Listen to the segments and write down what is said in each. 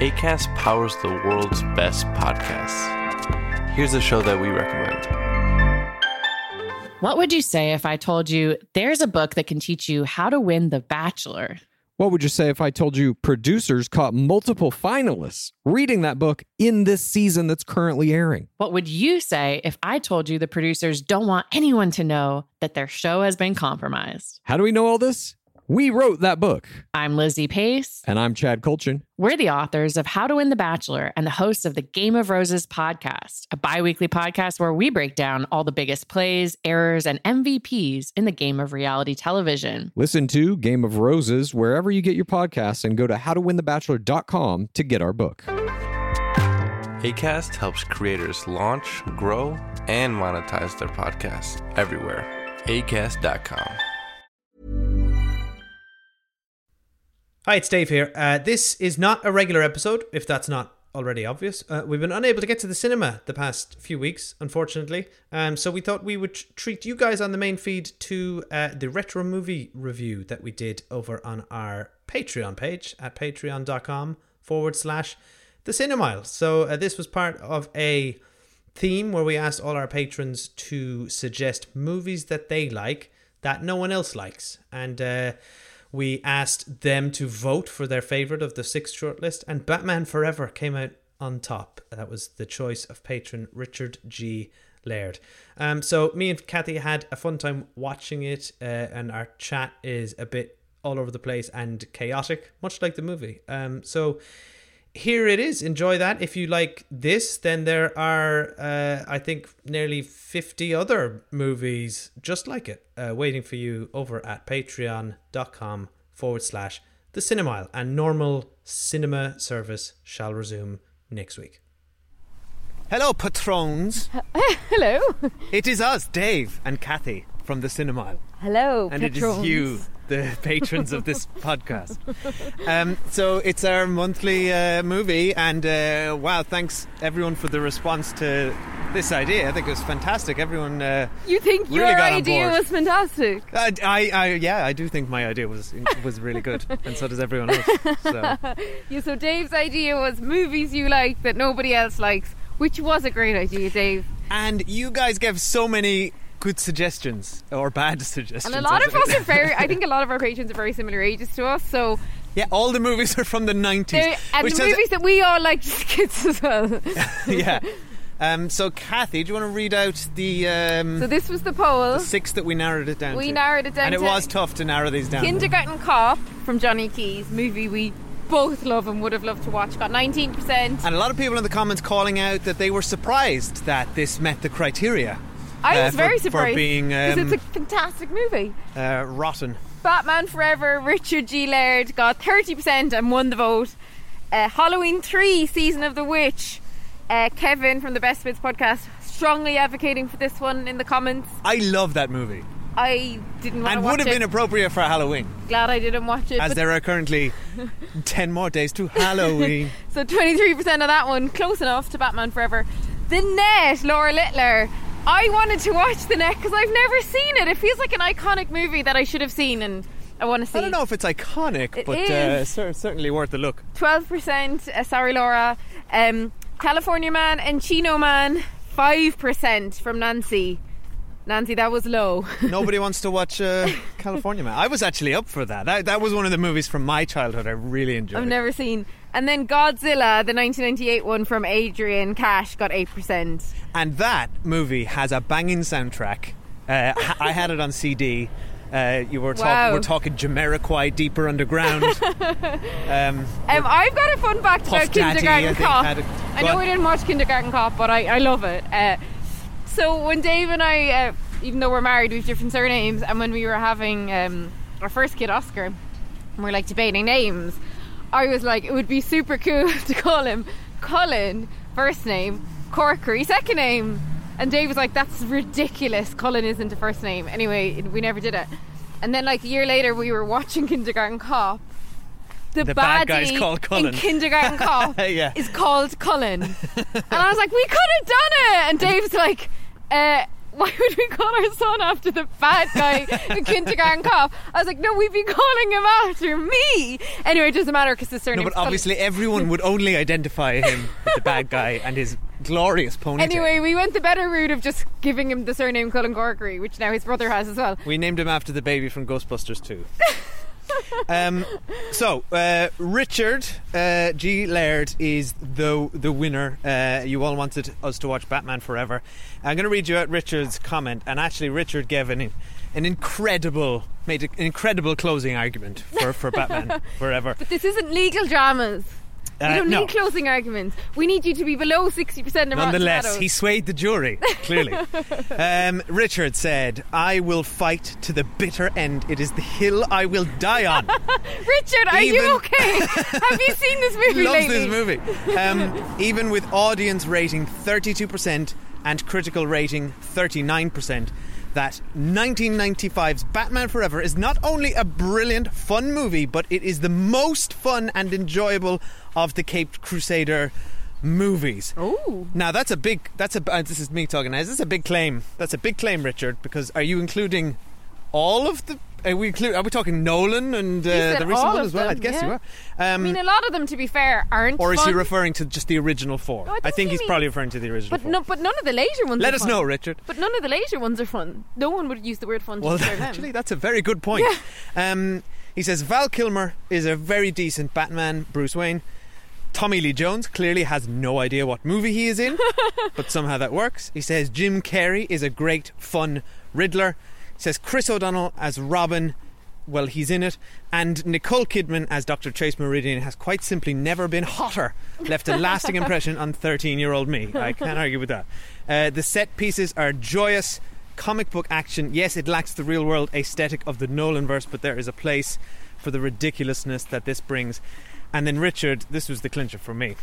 ACAST powers the world's best podcasts. Here's a show that we recommend. What would you say if I told you there's a book that can teach you how to win The Bachelor? What would you say if I told you producers caught multiple finalists reading that book in this season that's currently airing? What would you say if I told you the producers don't want anyone to know that their show has been compromised? How do we know all this? We wrote that book. I'm Lizzie Pace. And I'm Chad Kultgen. We're the authors of How to Win the Bachelor and the hosts of the Game of Roses podcast, a bi weekly podcast where we break down all the biggest plays, errors, and MVPs in the game of reality television. Listen to Game of Roses wherever you get your podcasts and go to howtowinthebachelor.com to get our book. ACAST helps creators launch, grow, and monetize their podcasts everywhere. ACAST.com. Hi, it's Dave here. Uh, this is not a regular episode, if that's not already obvious. Uh, we've been unable to get to the cinema the past few weeks, unfortunately. Um, so we thought we would treat you guys on the main feed to uh, the retro movie review that we did over on our Patreon page at patreon.com forward slash the Cinemile. So uh, this was part of a theme where we asked all our patrons to suggest movies that they like that no one else likes. And uh, we asked them to vote for their favorite of the six shortlist, and Batman Forever came out on top. That was the choice of patron Richard G. Laird. Um, so me and Kathy had a fun time watching it, uh, and our chat is a bit all over the place and chaotic, much like the movie. Um, so here it is. Enjoy that. If you like this, then there are, uh, I think, nearly 50 other movies just like it uh, waiting for you over at patreon.com forward slash the Cinemile. And normal cinema service shall resume next week. Hello, patrons. Hello. It is us, Dave and Kathy from the Cinemile. Hello, and patrons. it is you, the patrons of this podcast. Um, so it's our monthly uh, movie, and uh, wow, thanks everyone for the response to this idea. I think it was fantastic. Everyone, uh, You think really your idea was fantastic? I, I, I, yeah, I do think my idea was was really good, and so does everyone else. So. Yeah, so Dave's idea was movies you like that nobody else likes, which was a great idea, Dave. And you guys gave so many good suggestions or bad suggestions. And a lot of us are very, I think a lot of our patrons are very similar ages to us, so yeah, all the movies are from the nineties, and the movies that we all like as kids as well. yeah. Um, so, Kathy, do you want to read out the, um, So this was the poll. the six that we narrowed it down We to? narrowed it down and it was tough to narrow these down. Kindergarten Cop from Johnny Keys, movie we both love and would have loved to watch, got 19%. And a lot of people in the comments calling out that they were surprised that this met the criteria. I uh, was very for, surprised for being because um, it's a fantastic movie. uh, rotten. Batman Forever, Richard G. Laird got 30% and won the vote. Uh, Halloween 3, Season of the Witch. Uh, Kevin from the Best Bits podcast strongly advocating for this one in the comments. I love that movie, I didn't want and would have it. been appropriate for Halloween, Glad I didn't watch it. as there are currently ten more days to Halloween. so 23% of that one, close enough to Batman Forever. The Net, Laura Littler. I wanted to watch The Net because I've never seen it. It feels like an iconic movie that I should have seen and I want to see. I don't know if it's iconic, It but uh, cer- certainly worth a look. 12%, uh, sorry Laura. Um, California Man and Encino Man, 5% from Nancy. Nancy, that was low. Nobody wants to watch uh, California Man. I was actually up for that. that. That was one of the movies from my childhood I really enjoyed. I've never seen. And then Godzilla, the 1998 one from Adrian Cash, got 8%. And that movie has a banging soundtrack. Uh, I had it on CD. Uh, you were, talk- Wow. we're talking Jamiroquai, Deeper Underground. um, Um, I've got a fun fact about Daddy, Kindergarten Cop. I know on. we didn't watch Kindergarten Cop, but I, I love it. Uh, so when Dave and I, uh, even though we're married, we have different surnames, and when we were having um, our first kid, Oscar, and we're like debating names, I was like, it would be super cool to call him Colin, first name, Corkery, second name. And Dave was like, that's ridiculous. Colin isn't a first name. Anyway, we never did it. And then, like, a year later, we were watching Kindergarten Cop. The, The bad guy's called Cullen. in Kindergarten Cop Yeah. is called Colin. and I was like, we could have done it. And Dave's like, uh, why would we call our son after the bad guy in Kindergarten Cop? I was like, no, we'd be calling him after me. Anyway, it doesn't matter because the surname. no, but obviously everyone would only identify him with the bad guy and his glorious ponytail. Anyway, we went the better route of just giving him the surname Cullen Corkery, which now his brother has as well. We named him after the baby from Ghostbusters 2. um, so, uh, Richard uh, G. Laird is the the winner. Uh, you all wanted us to watch Batman Forever. I'm going to read you out Richard's comment, and actually, Richard gave an, an incredible, made an incredible closing argument for, for Batman Forever. But this isn't legal dramas. We Uh, don't no. need closing arguments. We need you to be below 60% of Nonetheless, he swayed the jury, clearly. um, Richard said, I will fight to the bitter end. It is the hill I will die on. Richard, are Even- you okay? Have you seen this movie He loves lately? this movie. Um, even with audience rating 32% and critical rating 39%, that 1995's Batman Forever is not only a brilliant, fun movie, but it is the most fun and enjoyable of the Caped Crusader movies. Oh. Now that's a big. That's a. Uh, this is me talking now. This is a big claim. That's a big claim, Richard. Because are you including all of the? Are we include? Are we talking Nolan and uh, the recent one as well? I guess yeah. you are. Um, I mean, a lot of them, to be fair, aren't. or is he referring to just the original four? No, I I think he's means- probably referring to the original But four. no, but none of the later ones. Let us fun. know, Richard. But none of the later ones are fun. No one would use the word fun to Well, describe them. actually, that's a very good point. Um, he says Val Kilmer is a very decent Batman, Bruce Wayne. Tommy Lee Jones clearly has no idea what movie he is in, but somehow that works. He says Jim Carrey is a great, fun Riddler. He says Chris O'Donnell as Robin, well, he's in it. And Nicole Kidman as Dr. Chase Meridian has quite simply never been hotter. Left a lasting impression on 13 year old me. I can't argue with that. Uh, the set pieces are joyous. Comic book action, yes, it lacks the real world aesthetic of the Nolan verse, but there is a place for the ridiculousness that this brings. And then Richard, this was the clincher for me.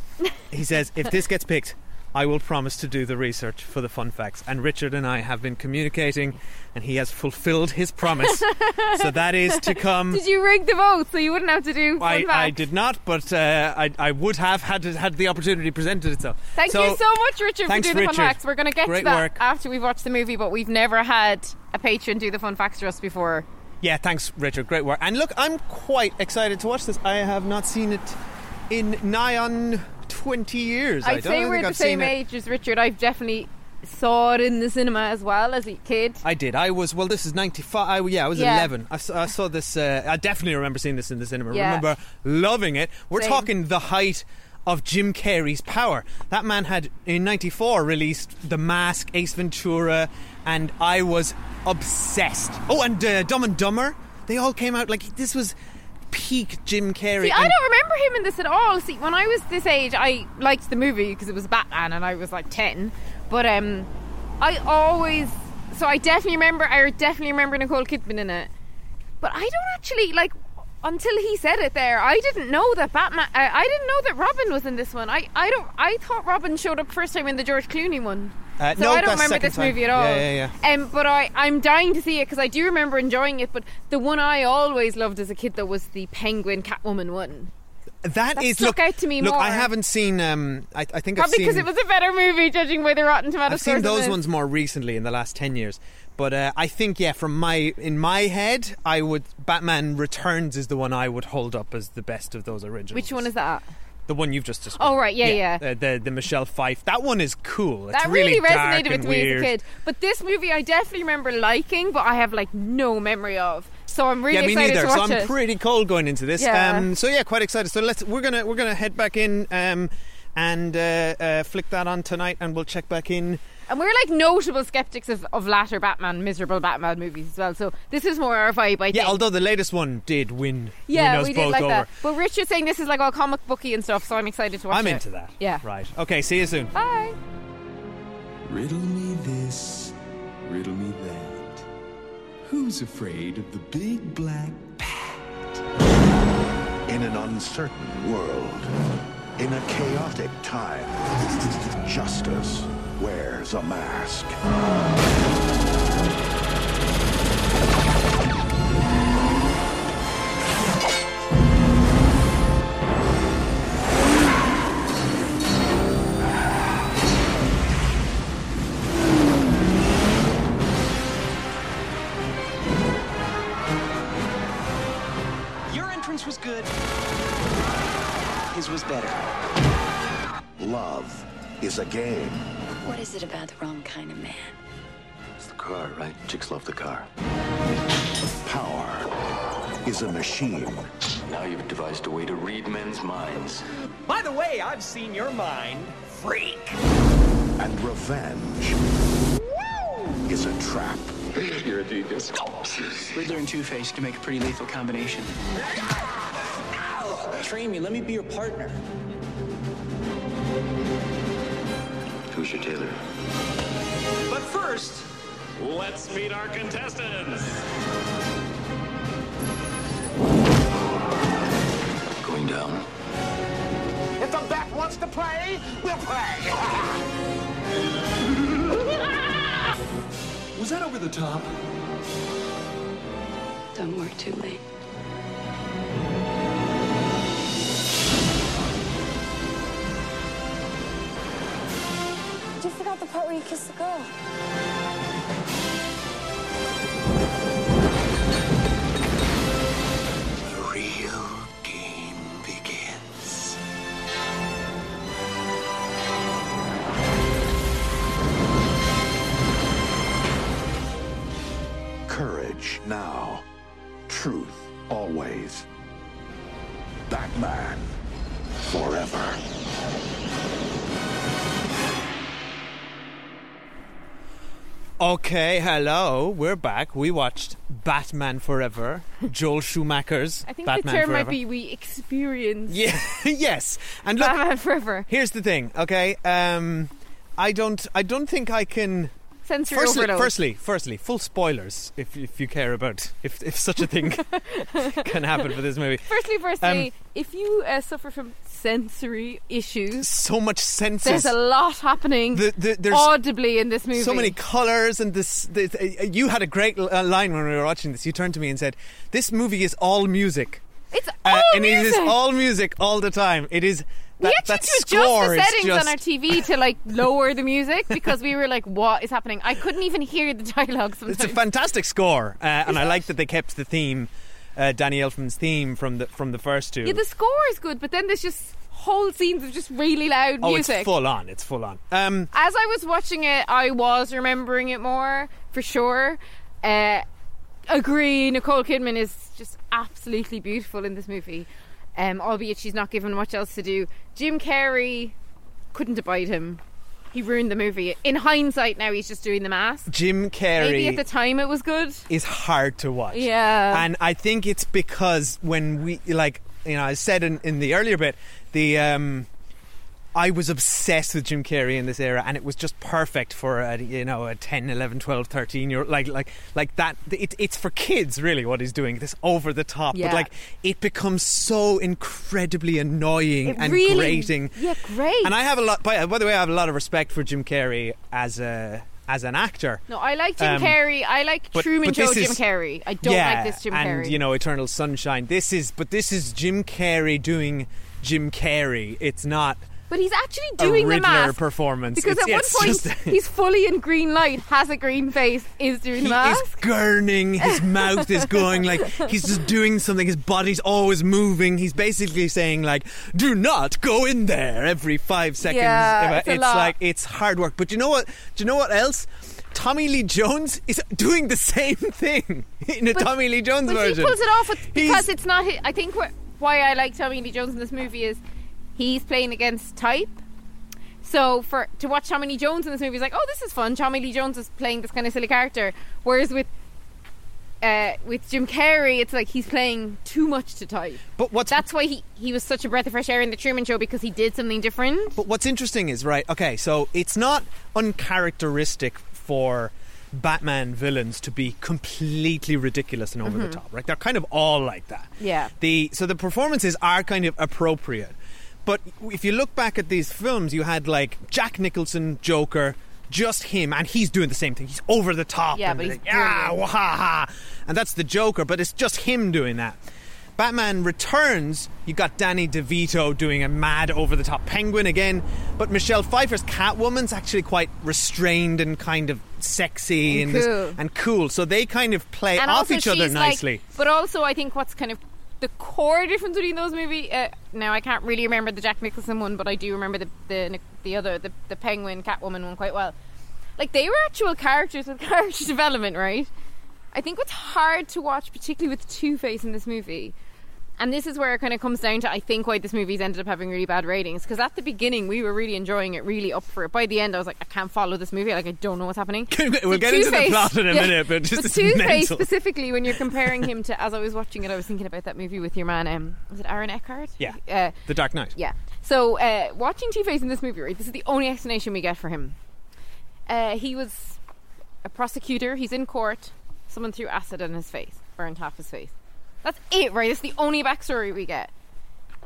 He says, if this gets picked, I will promise to do the research for the fun facts. And Richard and I have been communicating, and he has fulfilled his promise. so that is to come. Did you rig the vote so you wouldn't have to do fun I, facts? I did not, but uh, I, I would have had had the opportunity presented itself. Thank So, you so much, Richard, for thanks, doing the fun Richard. facts. We're going to get Great to that work. after we've watched the movie, but we've never had a patron do the fun facts for us before. Yeah, thanks, Richard. Great work. And look, I'm quite excited to watch this. I have not seen it in nigh on 20 years. I I'd don't say we're the I've same age as Richard. I've definitely saw it in the cinema as well as a kid. I did. I was well. This is ninety five. I, yeah, I was Yeah. eleven. I saw, I saw this. Uh, I definitely remember seeing this in the cinema. Yeah. Remember loving it. We're Same. talking the height of Jim Carrey's power. That man had in '94 released The Mask, Ace Ventura, and I was obsessed. Oh, and uh, Dumb and Dumber. They all came out like this was peak Jim Carrey. See, I don't remember him in this at all. See, when I was this age, I liked the movie because it was Batman, and I was like ten. But um, I always, so I definitely remember. I definitely remember Nicole Kidman in it. But I don't actually like until he said it there. I didn't know that Batman. I, I didn't know that Robin was in this one. I, I don't. I thought Robin showed up first time in the George Clooney one. Uh, So no, I don't remember this time. movie at all. Yeah, yeah, Um, but I, I'm dying to see it because I do remember enjoying it. But the one I always loved as a kid, though, was the Penguin Catwoman one. That That is stuck look. out to me look, more. I haven't seen. Um, I, I think Probably because it was a better movie, judging by the Rotten Tomatoes I've seen those ones more recently in the last ten years, but uh, I think yeah, from my in my head, I would Batman Returns is the one I would hold up as the best of those originals. Which one is that? The one you've just described. Oh, right, yeah, yeah. The, the the Michelle Pfeiffe. That one is cool. It's that really, dark resonated with me weird. as a kid. But this movie, I definitely remember liking, but I have like no memory of. So I'm really excited. yeah, me excited neither. to So I'm it. pretty cold going into this. Yeah. Um, so yeah, quite excited. So let's we're gonna we're gonna head back in um, and uh, uh, flick that on tonight, and we'll check back in. And we're like notable skeptics of, of latter Batman, miserable Batman movies as well. So this is more our vibe, I Yeah, although the latest one did win. yeah, win us we both did like over. that. But Richard's saying this is like all comic booky and stuff, so I'm excited to watch I'm it. into that. Yeah. Right. Okay. See you soon. Bye. Riddle me this, riddle me that. Who's afraid of the big black bat? In an uncertain world, in a chaotic time, justice wears a mask. Your entrance was good. His was better. Love is a game. What is it about the wrong kind of man? It's the car, right? Chicks love the car. Power is a machine. Now you've devised a way to read men's minds. By the way, I've seen your mind. Freak. And revenge is a trap. You're a genius. Riddler and Two-Face can make a pretty lethal combination. Train me. Let me be your partner. Who's your tailor? But first, Let's meet our contestants. Going down. If the bat wants to play, we'll play. Was that over the top? Don't work too late. The part where you kissed the girl. Okay, hello. We're back. We watched Batman Forever, Joel Schumacher's I think Batman the term Forever. might be we experience Yeah, yes. And look, Batman Forever. here's the thing. Okay, um, I don't, I don't think I can. Sensory firstly, overload. firstly, firstly, full spoilers if if you care about if if such a thing can happen for this movie. Firstly, firstly, Um, if you uh, suffer from sensory issues, So much senses. there's a lot happening The- the- there's audibly in this movie. So many colours and this. this uh, you had a great uh, line when we were watching this. You turned to me and said, "This movie is all music." It's Uh, all and it is all music all the time. It is. we That, actually that to adjust the settings on our TV to like lower the music because we were like, "What is happening?" I couldn't even hear the dialogue. Sometimes It's a fantastic score, uh, and I like that they kept the theme, uh, Danny Elfman's theme from the from the first two. yeah, the score is good, but then there's just whole scenes of just really loud oh, music. it's full on. It's full on. Um, As I was watching it, I was remembering it more for sure. Uh, agree, Nicole Kidman is just absolutely beautiful in this movie. Um, albeit she's not given much else to do. Jim Carrey couldn't abide him. He ruined the movie. In hindsight, now he's just doing the mask. Jim Carrey Maybe at the time it was good. is hard to watch. Yeah. and I think it's because when we like you know I said in, in the earlier bit the um I was obsessed with Jim Carrey in this era and it was just perfect for a, you know a 10 11 12 13 year like like like that it, it's for kids really what he's doing this over the top Yeah. but like it becomes so incredibly annoying It and really- grating Yeah, great. and I have a lot by, by the way I have a lot of respect for Jim Carrey as a as an actor No, I like Jim Um, Carrey. I like but- Truman but Show this Jim is- Carrey. I don't yeah, like this Jim and Carrey. you know Eternal Sunshine. This is, but this is Jim Carrey doing Jim Carrey. It's not But he's actually a doing the Riddler mask performance. because It's- at one point just- he's fully in green light, has a green face, is doing He the mask. gurning, his mouth is going like he's just doing something, his body's always moving. He's basically saying like, Do not go in there every five seconds. Yeah, it's a lot. like it's hard work. But you know what do you know what else? Tommy Lee Jones is doing the same thing in a But- Tommy Lee Jones But version. he pulls it off with, He's- because it's not. hi- I think why I like Tommy Lee Jones in this movie is he's playing against type. So for to watch Tommy Lee Jones in this movie is like, oh, this is fun. Tommy Lee Jones is playing this kind of silly character, whereas with uh, with Jim Carrey, it's like he's playing too much to type. But what's That's why he he was such a breath of fresh air in the Truman Show because he did something different. But what's interesting is right. Okay, so it's not uncharacteristic for Batman villains to be completely ridiculous and over Mhm. the top. Right? They're kind of all like that. Yeah. The so the performances are kind of appropriate. But if you look back at these films, you had like Jack Nicholson, Joker, just him, and he's doing the same thing. He's over the top. Yeah, and but he's like, yeah, brilliant. wahaha. And that's the Joker, but it's just him doing that. Batman Returns, you got Danny DeVito doing a mad over the top penguin again, but Michelle Pfeiffer's Catwoman's actually quite restrained and kind of sexy And and, this- cool. and cool. So they kind of play and off each other she's, like- nicely. but also, I think what's kind of the core difference between those movies. Uh, now I can't really remember the Jack Nicholson one, but I do remember the the, the other the, the Penguin Catwoman one quite well. Like they were actual characters with character development, right? I think what's hard to watch, particularly with Two Face in this movie, and this is where it kind of comes down to I think why this movie's ended up having really bad ratings. Because at the beginning we were really enjoying it, really up for it. By the end, I was like, I can't follow this movie. Like I don't know what's happening. We'll get into the plot in a yeah. minute, but just it's Two Face specifically, when you're comparing him to, as I was watching it, I was thinking about that movie with your man. Um, was it Aaron Eckhart? Yeah. Uh, The Dark Knight. yeah. So uh, watching Two Face in this movie, right? This is the only explanation we get for him. Uh, he was a prosecutor. He's in court. Someone threw acid on his face, burned half his face. That's it, right? It's the only backstory we get.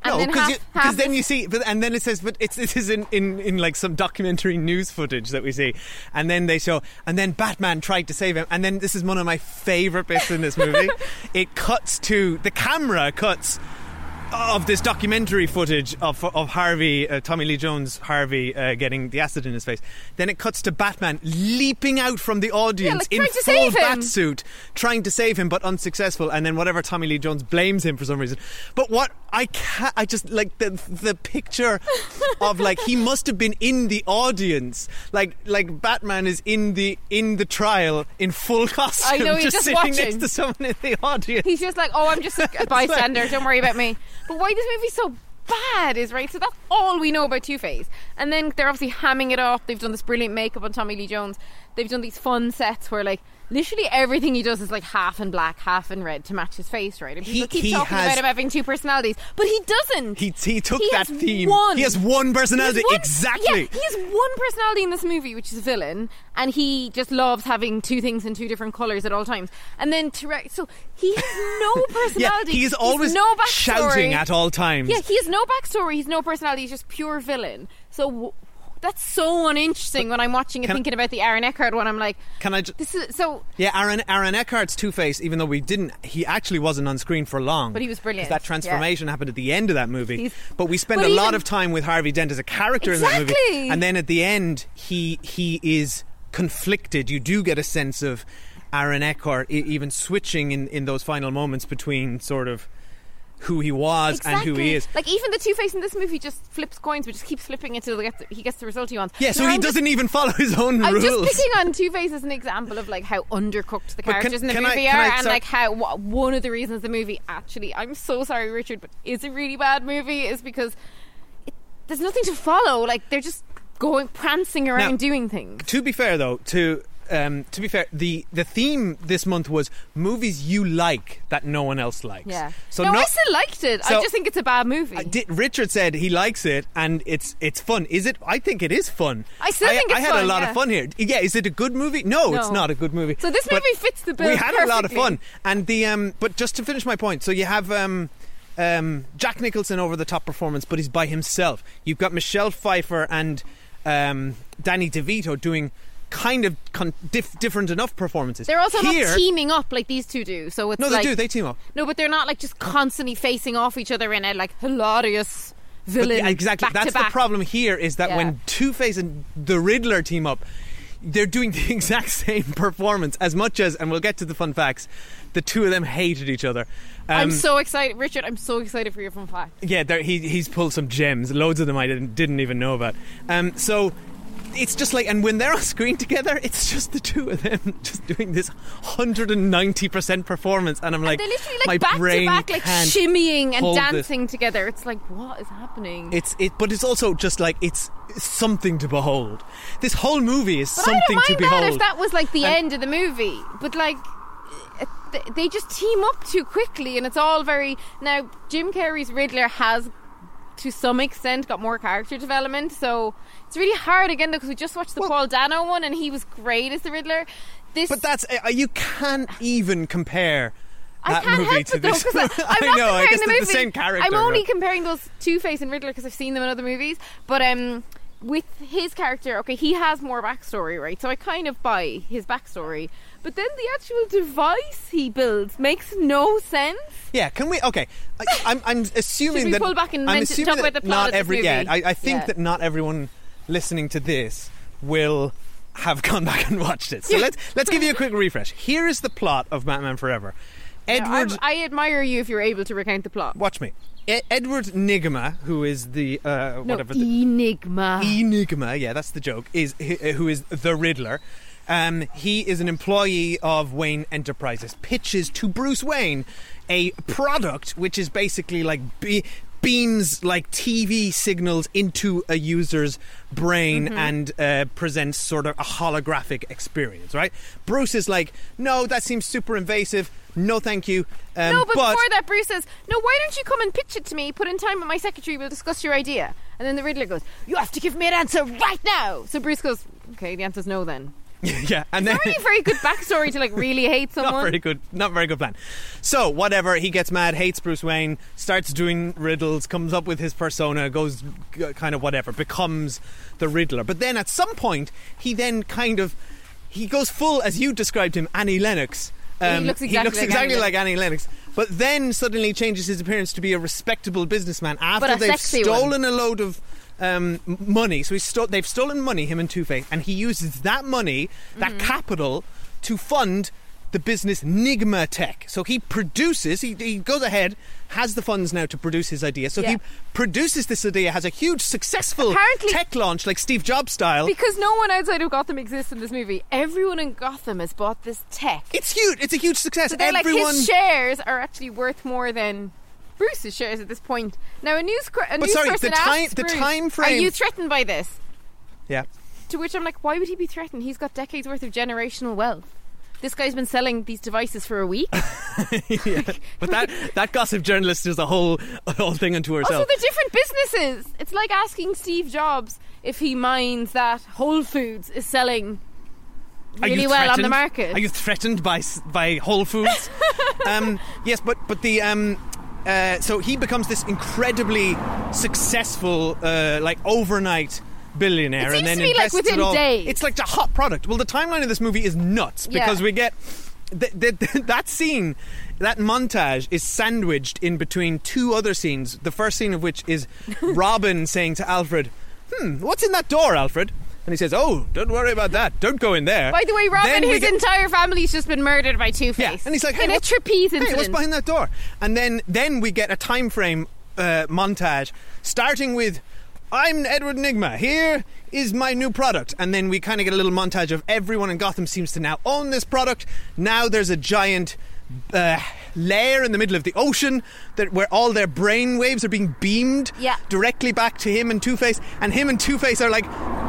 And no, then because half then you see, but and then it says, but it's this is in, in in like some documentary news footage that we see, and then they show, and then Batman tried to save him, and then this is one of my favorite bits in this movie. it cuts to the camera cuts of this documentary footage of of Harvey, uh, Tommy Lee Jones, Harvey uh, getting the acid in his face. Then it cuts to Batman leaping out from the audience like in full bat suit, trying to save him, but unsuccessful. And then whatever Tommy Lee Jones blames him for some reason. But what I can't, I just like the the picture of like he must have been in the audience, like like Batman is in the in the trial in full costume, I know, he's just sitting next to someone in the audience. He's just like, oh, I'm just a bystander. Don't worry about me. But why this movie's so bad is right. So that's all we know about Two Face. And then they're obviously hamming it up. They've done this brilliant makeup on Tommy Lee Jones. They've done these fun sets where like literally everything he does is like half in black, half in red to match his face, right? And people He- keep he talking has- about him having two personalities, but he doesn't. He, he took He that theme. one. He has one personality. Has one- exactly. Yeah, he has one personality in this movie, which is a villain, and he just loves having two things in two different colors at all times. And then to re- so he has no Yeah, personality. he is He's always no backstory. shouting at all times. Yeah, he has no backstory. He's no personality. He's just pure villain. So. That's so uninteresting when I'm watching it, Can I- thinking about the Aaron Eckhart one. I'm like, Can I? Ju- this is so. Yeah, Aaron Aaron Eckhart's Two Face, even though we didn't, he actually wasn't on screen for long. But he was brilliant, That transformation happened at the end of that movie. He's- but we spend but a lot of time with Harvey Dent as a character in that movie, Exactly. and then at the end, he he is conflicted. You do get a sense of Aaron Eckhart even switching in in those final moments between sort of who he was and who he is. Like even the Two Face in this movie just flips coins, but just keeps flipping until he gets the, he gets the result he wants. Yeah, so Now, he I'm doesn't even follow his own I'm rules. just picking on Two Face as an example of like how undercooked the But can- characters in the can I- movie are, I- and like how wha- one of the reasons the movie actually, I'm so sorry, Richard, but is a really bad movie is because it, there's nothing to follow. Like they're just going prancing around Now- doing things. To be fair, though, to um, to be fair, the the theme this month was movies you like that no one else likes. Yeah. So no, no- I still liked it. I just think it's a bad movie. I did- Richard said he likes it and it's it's fun. Is it? I think it is fun. I still I, think it's I had fun, a lot yeah. of fun here. Yeah, is it a good movie? No, it's not a good movie. so this But movie fits the bill. we had a lot of fun, and the um. But just to finish my point, so you have um. Um, Jack Nicholson over the top performance, but he's by himself. You've got Michelle Pfeiffer and um, Danny DeVito doing kind of con- dif- different enough performances. They're also Here, not teaming up like these two do. So it's No, they like, do. They team up. No, but they're not like just constantly facing off each other in a like hilarious villain. yeah, exactly. That's the problem here is that Yeah. when Two Face and the Riddler team up, they're doing the exact same performance as much as, and we'll get to the fun facts. The two of them hated each other. I'm Um, so excited, Richard. I'm so excited for your fun fact. Yeah, he he's pulled some gems. Loads of them I didn't didn't even know about. Um, so it's just like, and when they're on screen together, it's just the two of them just doing this 190 percent performance, and I'm like, They're literally my back brain to back, like shimmying and hold this. dancing together. It's like, what is happening? It's it, but it's also just like it's something to behold. This whole movie is But something I don't to behold. that if that was like the And- end of the movie. But like, eh, they just team up too quickly, and it's all very. Now, Jim Carrey's Riddler has, to some extent, got more character development. So it's really hard again, because we just watched the Paul Dano one, and he was great as the Riddler. This, But that's uh, you can't even compare. I that can't movie help to it though this. because I'm not I know. I comparing guess the movie. the same character. I'm only right? comparing those Two Face and Riddler because I've seen them in other movies. But um, with his character, okay, he has more backstory, right? So I kind of buy his backstory. But then the actual device he builds makes no sense. Yeah, can we? Okay, I, I'm, I'm assuming Should we that pull back and I'm men- assuming talk about the plot not every. Yeah. I, I think Yeah. that not everyone listening to this will have gone back and watched it. So let's let's give you a quick refresh. Here is the plot of Batman Forever. Edward, I, I admire you if you're able to recount the plot. watch me. E- Edward Nygma, who is the uh, No, whatever the, Enigma. Enigma, yeah, that's the joke. Is who is the Riddler? Um, he is an employee of Wayne Enterprises. Pitches to Bruce Wayne a product which is basically like be- beams like TV signals into a user's brain Mm-hmm. and uh, presents sort of a holographic experience. Right? Bruce is like, no, that seems super invasive. No, thank you. Um, no, but, before that, Bruce says, "No, why don't you come and pitch it to me? Put in time with my secretary. We'll discuss your idea." And then the Riddler goes, "You have to give me an answer right now." So Bruce goes, "Okay, the answer's no then." yeah, and then Very, very good backstory to like really hate someone. Not very good. Not very good plan. So whatever, he gets mad, hates Bruce Wayne, starts doing riddles, comes up with his persona, goes kind of whatever, becomes the Riddler. But then at some point, he then kind of he goes full, as you described him, Annie Lennox. Yeah, um, he looks exactly like exactly Annie like Annie Lennox. But then suddenly changes his appearance to be a respectable businessman after they've sexy one. stolen a load of um, money. So he's sto- they've stolen money, him and Two Face, and he uses that money, that Mm-hmm. capital, to fund the business Nygma Tech. So he produces, he, he goes ahead, has the funds now to produce his idea. So Yeah. he produces this idea, has a huge successful Apparently- tech launch like Steve Jobs style. Because no one outside of Gotham exists in this movie. Everyone in Gotham has bought this tech. it's huge. It's a huge success. So they're Everyone. like his shares are actually worth more than Bruce's shares at this point. Now a news cr- a But news sorry, person the time- asked the Bruce, time frame. Are you threatened by this? yeah. To which I'm like, why would he be threatened? He's got decades worth of generational wealth. This guy's been selling these devices for a week. yeah. But that that gossip journalist is a whole whole thing unto Also, herself. they're different businesses. It's like asking Steve Jobs if he minds that Whole Foods is selling really well on the market. Are you threatened by by Whole Foods? um, yes, but but the um, uh, so he becomes this incredibly successful, uh, like overnight billionaire, and then to be, like, invests it all. days. It's like a hot product. Well, the timeline of this movie is nuts Yeah. because we get. Th- th- th- that scene, that montage is sandwiched in between two other scenes. The first scene of which is Robin saying to Alfred, "Hmm, what's in that door, Alfred?" And he says, "Oh, don't worry about that. Don't go in there." By the way, Robin, his get- entire family's just been murdered by Two Face. yeah, and he's like, "Hey, in a what's- trapeze hey, incident. what's behind that door?" And then then we get a time frame uh, montage starting with, "I'm Edward Nygma. Here is my new product," and then we kind of get a little montage of everyone in Gotham seems to now own this product. Now there's a giant. Uh, lair in the middle of the ocean that where all their brain waves are being beamed Yeah. directly back to him and Two Face, and him and Two Face are like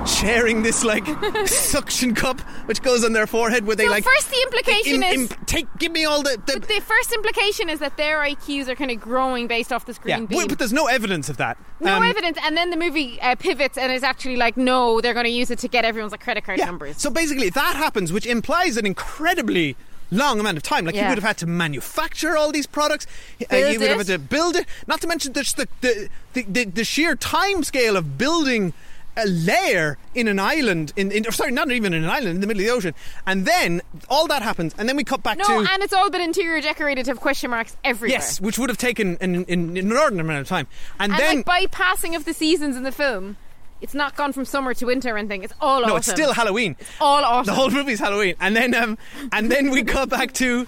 sharing this like suction cup which goes on their forehead where they So like first the implication is- take give me all the, the But the first implication is that their IQs are kind of growing based off the screen yeah, beam. well, but there's no evidence of that. no Um, evidence, and then the movie uh, pivots and is actually like, no, they're going to use it to get everyone's like credit card Yeah. numbers. So basically, that happens, which implies an incredibly long amount of time. Like you Yeah. would have had to manufacture all these products. uh, you would have had to build it. Not to mention just the the, the, the, the sheer time scale of building a lair in an island in, in sorry not even in an island in the middle of the ocean and then all that happens and then we cut back No, to and it's all been interior decorated to have question marks everywhere. yes which would have taken an, an, an inordinate amount of time and, And then like by passing of the seasons in the film, it's not gone from summer to winter or anything. It's all no autumn. it's still Halloween It's all autumn. the whole movie's Halloween and then um and then we cut back to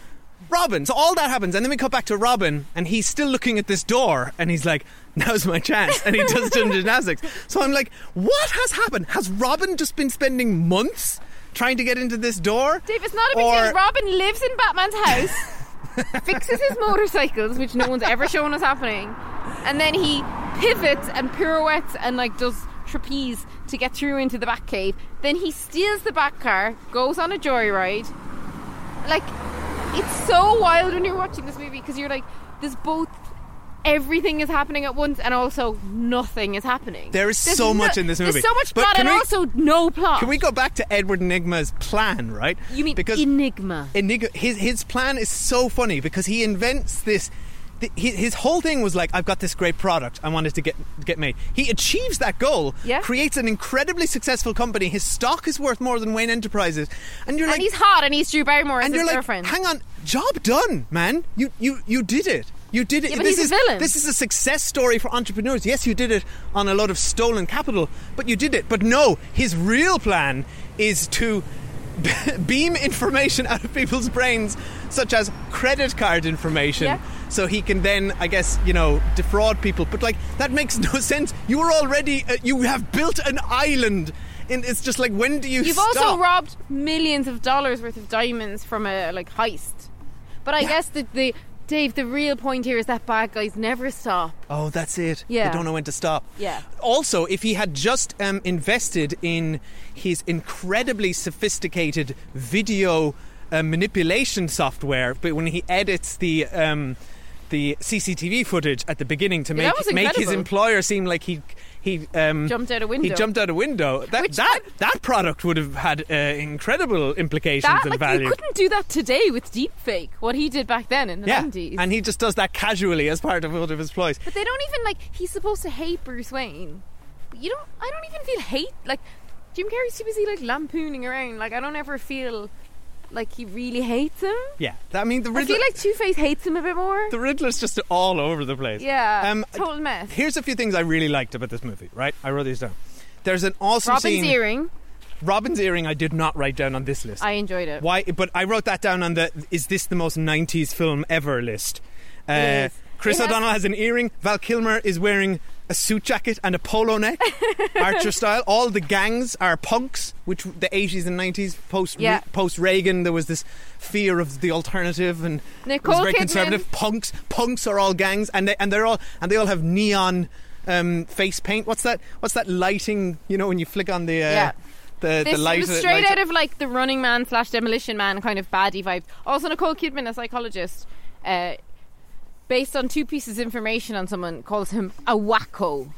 Robin so all that happens and then we cut back to Robin and he's still looking at this door and he's like now's my chance and he does it some gymnastics so I'm like what has happened has Robin just been spending months trying to get into this door Dave, it's not a big Or- deal. Robin lives in Batman's house, fixes his motorcycles, which no one's ever shown us happening, and then he pivots and pirouettes and like does trapeze to get through into the back cave. Then he steals the back car, goes on a joyride. Like, it's so wild when you're watching this movie because you're like, there's both. Everything is happening at once, and also nothing is happening. There is There's so no- much in this movie. There's so much But plot, and we- also no plot. Can we go back to Edward Enigma's plan, right? You mean because Enigma? Enigma his his plan is so funny because he invents this th- his, whole thing was like I've got this great product I wanted to get get made. He achieves that goal, Yeah. creates an incredibly successful company. His stock is worth more than Wayne Enterprises. And you're and like he's hot, and he's Drew Barrymore as and you're like girlfriend. hang on, job done, man. You you you did it. You did it. Yeah, but this he's is a villain. this is a success story for entrepreneurs. Yes, you did it on a lot of stolen capital, but you did it. But no, his real plan is to beam information out of people's brains, such as credit card information, Yeah. so he can then, I guess, you know, defraud people. But like that makes no sense. You are already, uh, you have built an island. And it's just like, when do you You've stop? also robbed millions of dollars worth of diamonds from a like heist. But I guess the, the Dave, the real point here is that bad guys never stop. Oh, that's it. Yeah. They don't know when to stop. Yeah. Also, if he had just um, invested in his incredibly sophisticated video uh, manipulation software, but when he edits the um, the CCTV footage at the beginning to make was make his employer seem like he he um, Jumped out a window. He jumped out a window. That that that product would have had uh, incredible implications That and like value. you couldn't do that today with deepfake. What he did back then in the yeah, 90s. and he just does that casually as part of one of his ploys. but they don't even like he's supposed to hate Bruce Wayne. But you don't I don't even feel hate like Jim Carrey's too busy like lampooning around. Like I don't ever feel like he really hates him. Yeah, I mean the I Riddler. feel like Two Face hates him a bit more. the Riddler's just all over the place. yeah, Um, total mess. Here's a few things I really liked about this movie, right? I wrote these down. There's an awesome Robin's scene. earring. Robin's earring I did not write down on this list. I enjoyed it. Why? But I wrote that down on the is this the most 90s film ever list. Uh. Chris has- O'Donnell has an earring. Val Kilmer is wearing a suit jacket and a polo neck, Archer style. All the gangs are punks, which the 80s and 90s post Yeah. post Reagan there was this fear of the alternative and it Nicole was very Kidman. conservative. Punks, punks are all gangs, and they and they're all and they all have neon um, face paint. What's that? What's that lighting? You know when you flick on the uh, Yeah. the This the light. was straight lights out of like the Running Man slash Demolition Man kind of baddie vibe. Also, Nicole Kidman, a psychologist, uh, based on two pieces of information on someone, calls him a wacko.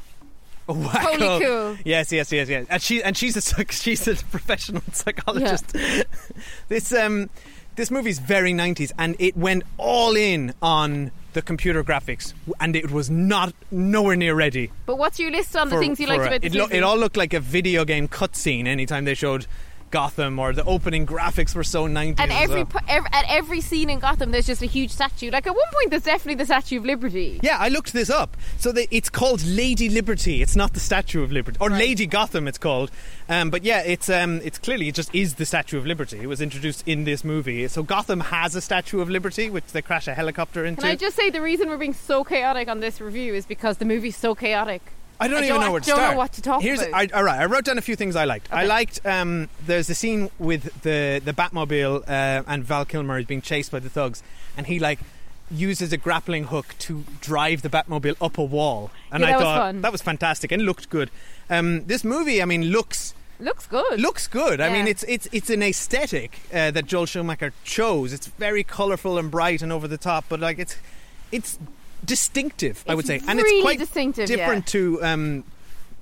Wacko. Holy cool. Yes, yes, yes, yes. And she and she's a she's a professional psychologist. this um this movie's very 90s and it went all in on the computer graphics and it was not nowhere near ready. But what's your list on the things you liked about it, lo- it all looked like a video game cutscene anytime they showed Gotham or the opening graphics were so 90s. and every, well. pu- ev- at every scene in Gotham, there's just a huge statue. Like at one point, there's definitely the Statue of Liberty. Yeah, I looked this up. So the, it's called Lady Liberty. It's not the Statue of Liberty or Lady Gotham. It's called. Um, but yeah, it's um, it's clearly it just is the Statue of Liberty. It was introduced in this movie. So Gotham has a Statue of Liberty, which they crash a helicopter into. Can I just say the reason we're being so chaotic on this review is because the movie's so chaotic. I don't even know where to start. don't start. know what to talk Here's, about. I, all right, I wrote down a few things I liked. I liked um, there's a scene with the the Batmobile uh, and Val Kilmer is being chased by the thugs, and he like uses a grappling hook to drive the Batmobile up a wall. And Yeah, I that was thought fun. that was fantastic and looked good. Um, this movie, I mean, looks Looks good. looks good. I mean, it's it's it's an aesthetic uh, that Joel Schumacher chose. It's very colourful and bright and over the top, but like it's it's distinctive. I would say, It's and it's quite distinctive, yeah. different to um,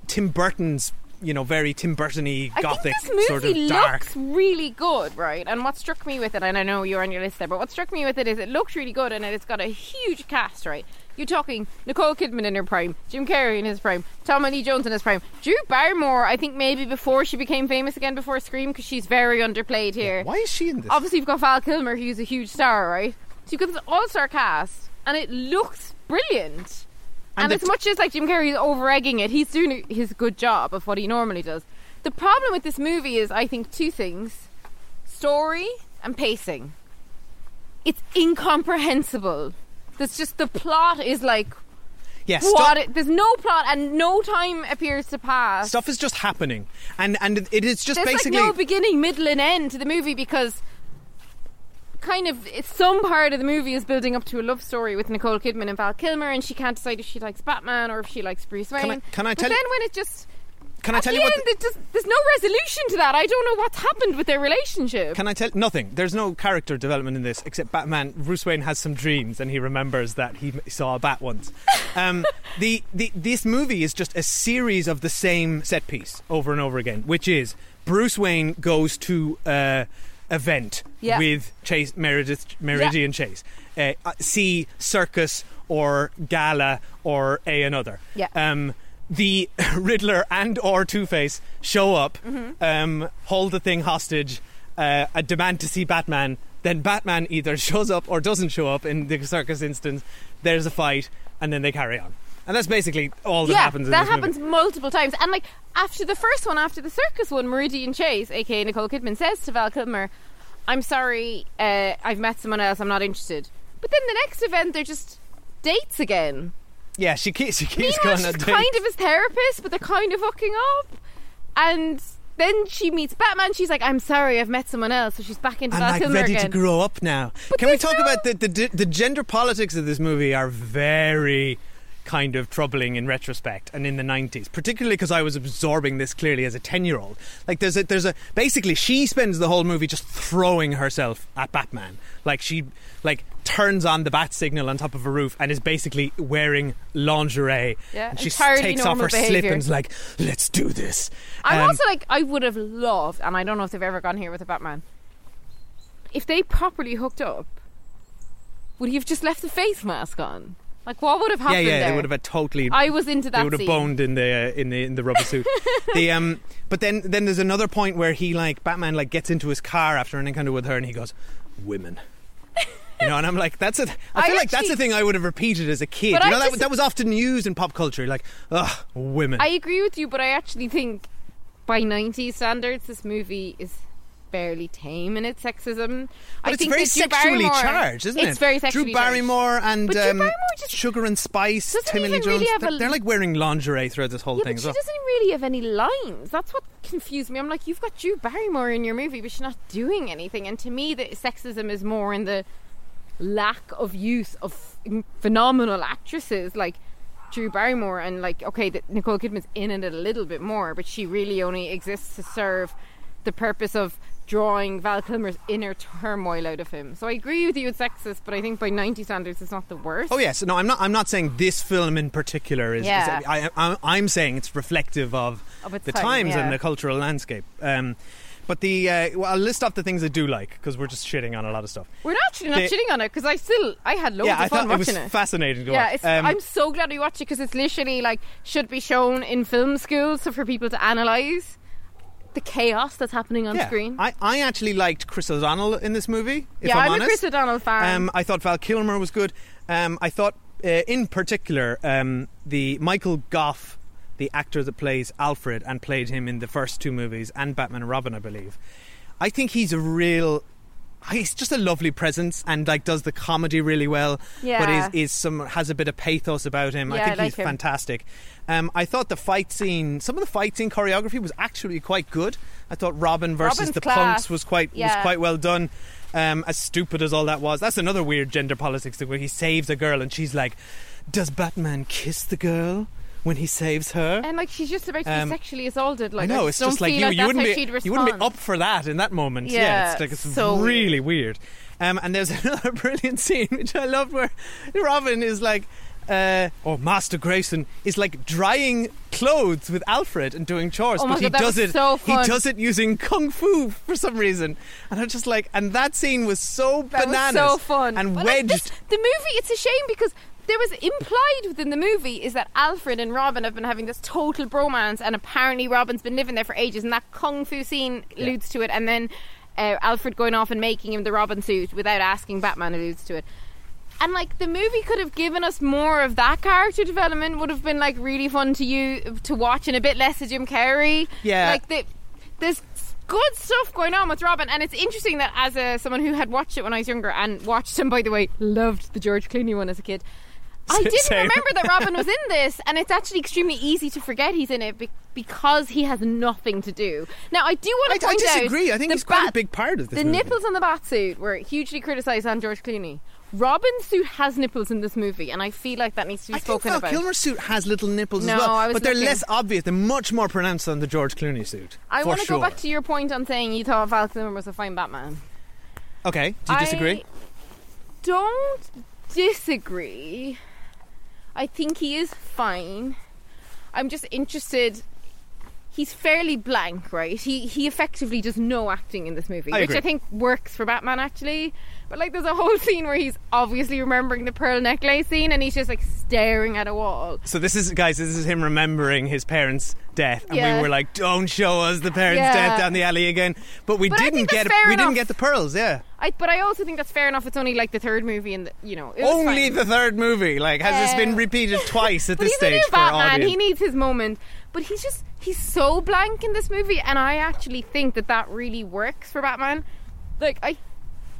Tim Burton's. You know, very Tim Burtony I gothic think this sort movie of dark. looks really good, right? And what struck me with it, and I know you're on your list there, but what struck me with it is it looked really good and it's got a huge cast, right? You're talking Nicole Kidman in her prime, Jim Carrey in his prime, Tommy Lee Jones in his prime, Drew Barrymore. I think maybe before she became famous again before Scream because she's very underplayed here. Why is she in this? Obviously, you've got Val Kilmer, who's a huge star, right? So you've got this all-star cast, and it looks brilliant. And And, as much as like Jim Carrey is over egging it, he's doing his good job of what he normally does. The problem with this movie is, I think, two things: story and pacing. It's incomprehensible. There's just the plot is like Yes, what? stuff, there's no plot and no time appears to pass. stuff is just happening, and and it is just There's basically like no beginning, middle, and end to the movie because kind of some part of the movie is building up to a love story with Nicole Kidman and Val Kilmer, and she can't decide if she likes Batman or if she likes Bruce Wayne. Can I- can I but tell you- then when it just Can I at tell the you what it just, there's no resolution to that. I don't know what's happened with their relationship. Can I tell nothing? There's no character development in this except Batman. Bruce Wayne has some dreams and he remembers that he saw a bat once. Um, the, the this movie is just a series of the same set piece over and over again, which is Bruce Wayne goes to uh, event Yeah. with Chase Meredith Meridian Chase, uh, uh, see circus or gala or a another. Yeah. Um, the Riddler and or Two Face show up, Mhm. um, hold the thing hostage, uh, a demand to see Batman. Then Batman either shows up or doesn't show up. In the circus instance, there's a fight, and then they carry on. And that's basically all that yeah, happens. In that happens Movie. multiple times. And like after the first one, after the circus one, Meridian Chase, aka Nicole Kidman, says to Val Kilmer, "I'm sorry, uh, I've met someone else. I'm not interested." But then the next event, they're just dates again. Yeah, she keeps she keeps Meanwhile, going she's kind of his therapist, but they're kind of hooking up. And then she meets Batman. She's like, "I'm sorry, I've met someone else." So she's back into I'm Val like Kilmer ready again. to grow up now. Can we talk about the, the the gender politics of this movie are very kind of troubling in retrospect and in the 90s particularly because I was absorbing this clearly as a 10 year old like there's a there's a basically she spends the whole movie just throwing herself at Batman like she like turns on the bat signal on top of a roof and is basically wearing lingerie Yeah, and she takes off her slip behaviour. and's like let's do this I'm Um, also like, I would have loved, and I don't know if they've ever gone here with a Batman. If they properly hooked up, would he have just left the face mask on? Like, what would have happened yeah, there? they would have had totally. I was into that They would have scene. boned in the uh, in the in the rubber suit. the um, but then then there's another point where he like Batman like gets into his car after an encounter with her, and he goes, "Women." You know, and I'm like, that's a. I feel like that's actually- a thing I would have repeated as a kid. You I know, that, just- that was often used in pop culture, like, ugh, women. I agree with you, but I actually think by 90s standards, this movie is fairly tame in its sexism. but I it's think very sexually Barrymore- charged, isn't it? It's very sexually Drew Barrymore and um, Barrymore just Sugar and Spice, Tommy Lee Jones. really they're, like wearing lingerie throughout this whole Yeah, thing but she doesn't really have any lines. That's what confused me. I'm like, you've got Drew Barrymore in your movie, but she's not doing anything. And to me, the sexism is more in the lack of use of phenomenal actresses like Drew Barrymore and like, okay, that Nicole Kidman's in it a little bit more, but she really only exists to serve the purpose of drawing Val Kilmer's inner turmoil out of him. So I agree with you, it's sexist, but I think by 90 standards, it's not the worst. Oh yes, no, I'm not. I'm not saying this film in particular is. is- Yeah. I, I, I'm saying it's reflective of, Of the time, times yeah. and the cultural landscape. Um, but the uh, well, I'll list off the things I do like because we're just shitting on a lot of stuff. We're actually not The- shitting on it because I still I had loads yeah, I of fun thought it was watching it. fascinating to yeah, Um, I'm so glad we watched it because it's literally like should be shown in film schools so for people to analyze the chaos that's happening on yeah, screen. I, I actually liked Chris O'Donnell in this movie. If yeah, I'm, I'm, a Chris O'Donnell fan. Um, I thought Val Kilmer was good. Um, I thought, uh, in particular, um, the Michael Gough, the actor that plays Alfred and played him in the first two movies and Batman and Robin, I believe. I think he's a real. He's just a lovely presence and like does the comedy really well. Yeah. But is is some has a bit of pathos about him. Yeah, I think I he's him. fantastic. Um, I thought the fight scene, some of the fight scene choreography was actually quite good. I thought Robin versus Robin's the class. punks was quite was quite well done. Um, as stupid as all that was, that's another weird gender politics thing where he saves a girl and she's like, "Does Batman kiss the girl when he saves her?" and like she's just about to um, be sexually assaulted. Like no, it's just like you, like you wouldn't be you wouldn't be up for that in that moment. Yeah, it's like it's so really weird. Um, and there's another brilliant scene which I loved where Robin is like. Uh, or Master Grayson is like drying clothes with Alfred and doing chores, Oh but he God, that does it. so He does it using kung fu for some reason, and I'm just like, and that scene was so That bananas was so fun and But, like, wedged. this- the movie, it's a shame because there was implied within the movie is that Alfred and Robin have been having this total bromance, and apparently Robin's been living there for ages, and that kung fu scene alludes to it, and then uh, Alfred going off and making him the Robin suit without asking Batman alludes to it. And like the movie could have given us more of that character development, would have been like really fun to you to watch, and a bit less of Jim Carrey. Yeah. like the, there's good stuff going on with Robin, and it's interesting that as a someone who had watched it when I was younger and watched him, by the way, loved the George Clooney one as a kid. I didn't Same. remember that Robin was in this, and it's actually extremely easy to forget he's in it be- because he has nothing to do. Now, I do want to I point out I disagree. I think he's quite a big part of this the movie. nipples on the bat suit were hugely criticised on George Clooney. Robin's suit has nipples in this movie, and I feel like that needs to be I think spoken Val about. Kilmer's suit has little nipples No, as well, but they're looking. less obvious. They're much more pronounced than the George Clooney suit. I want to sure. go back to your point on saying you thought Val Kilmer was a fine Batman. Okay, do you disagree? I don't disagree. I think he is fine. I'm just interested. He's fairly blank, right? He he effectively does no acting in this movie, I which agree. I think works for Batman actually. But like, there's a whole scene where he's obviously remembering the pearl necklace scene, and he's just like staring at a wall. So this is, guys, this is him remembering his parents' death, and Yeah. we were like, "Don't show us the parents' Yeah. death down the alley again." But we But didn't get we didn't get the pearls. Yeah, I, but I also think that's fair enough. It's only like the third movie, and you know, only fine. the third movie. Like, has this been Uh, repeated twice at this he's a stage new for Batman. audience? He needs his moment. But he's just he's so blank in this movie, and I actually think that that really works for Batman. Like I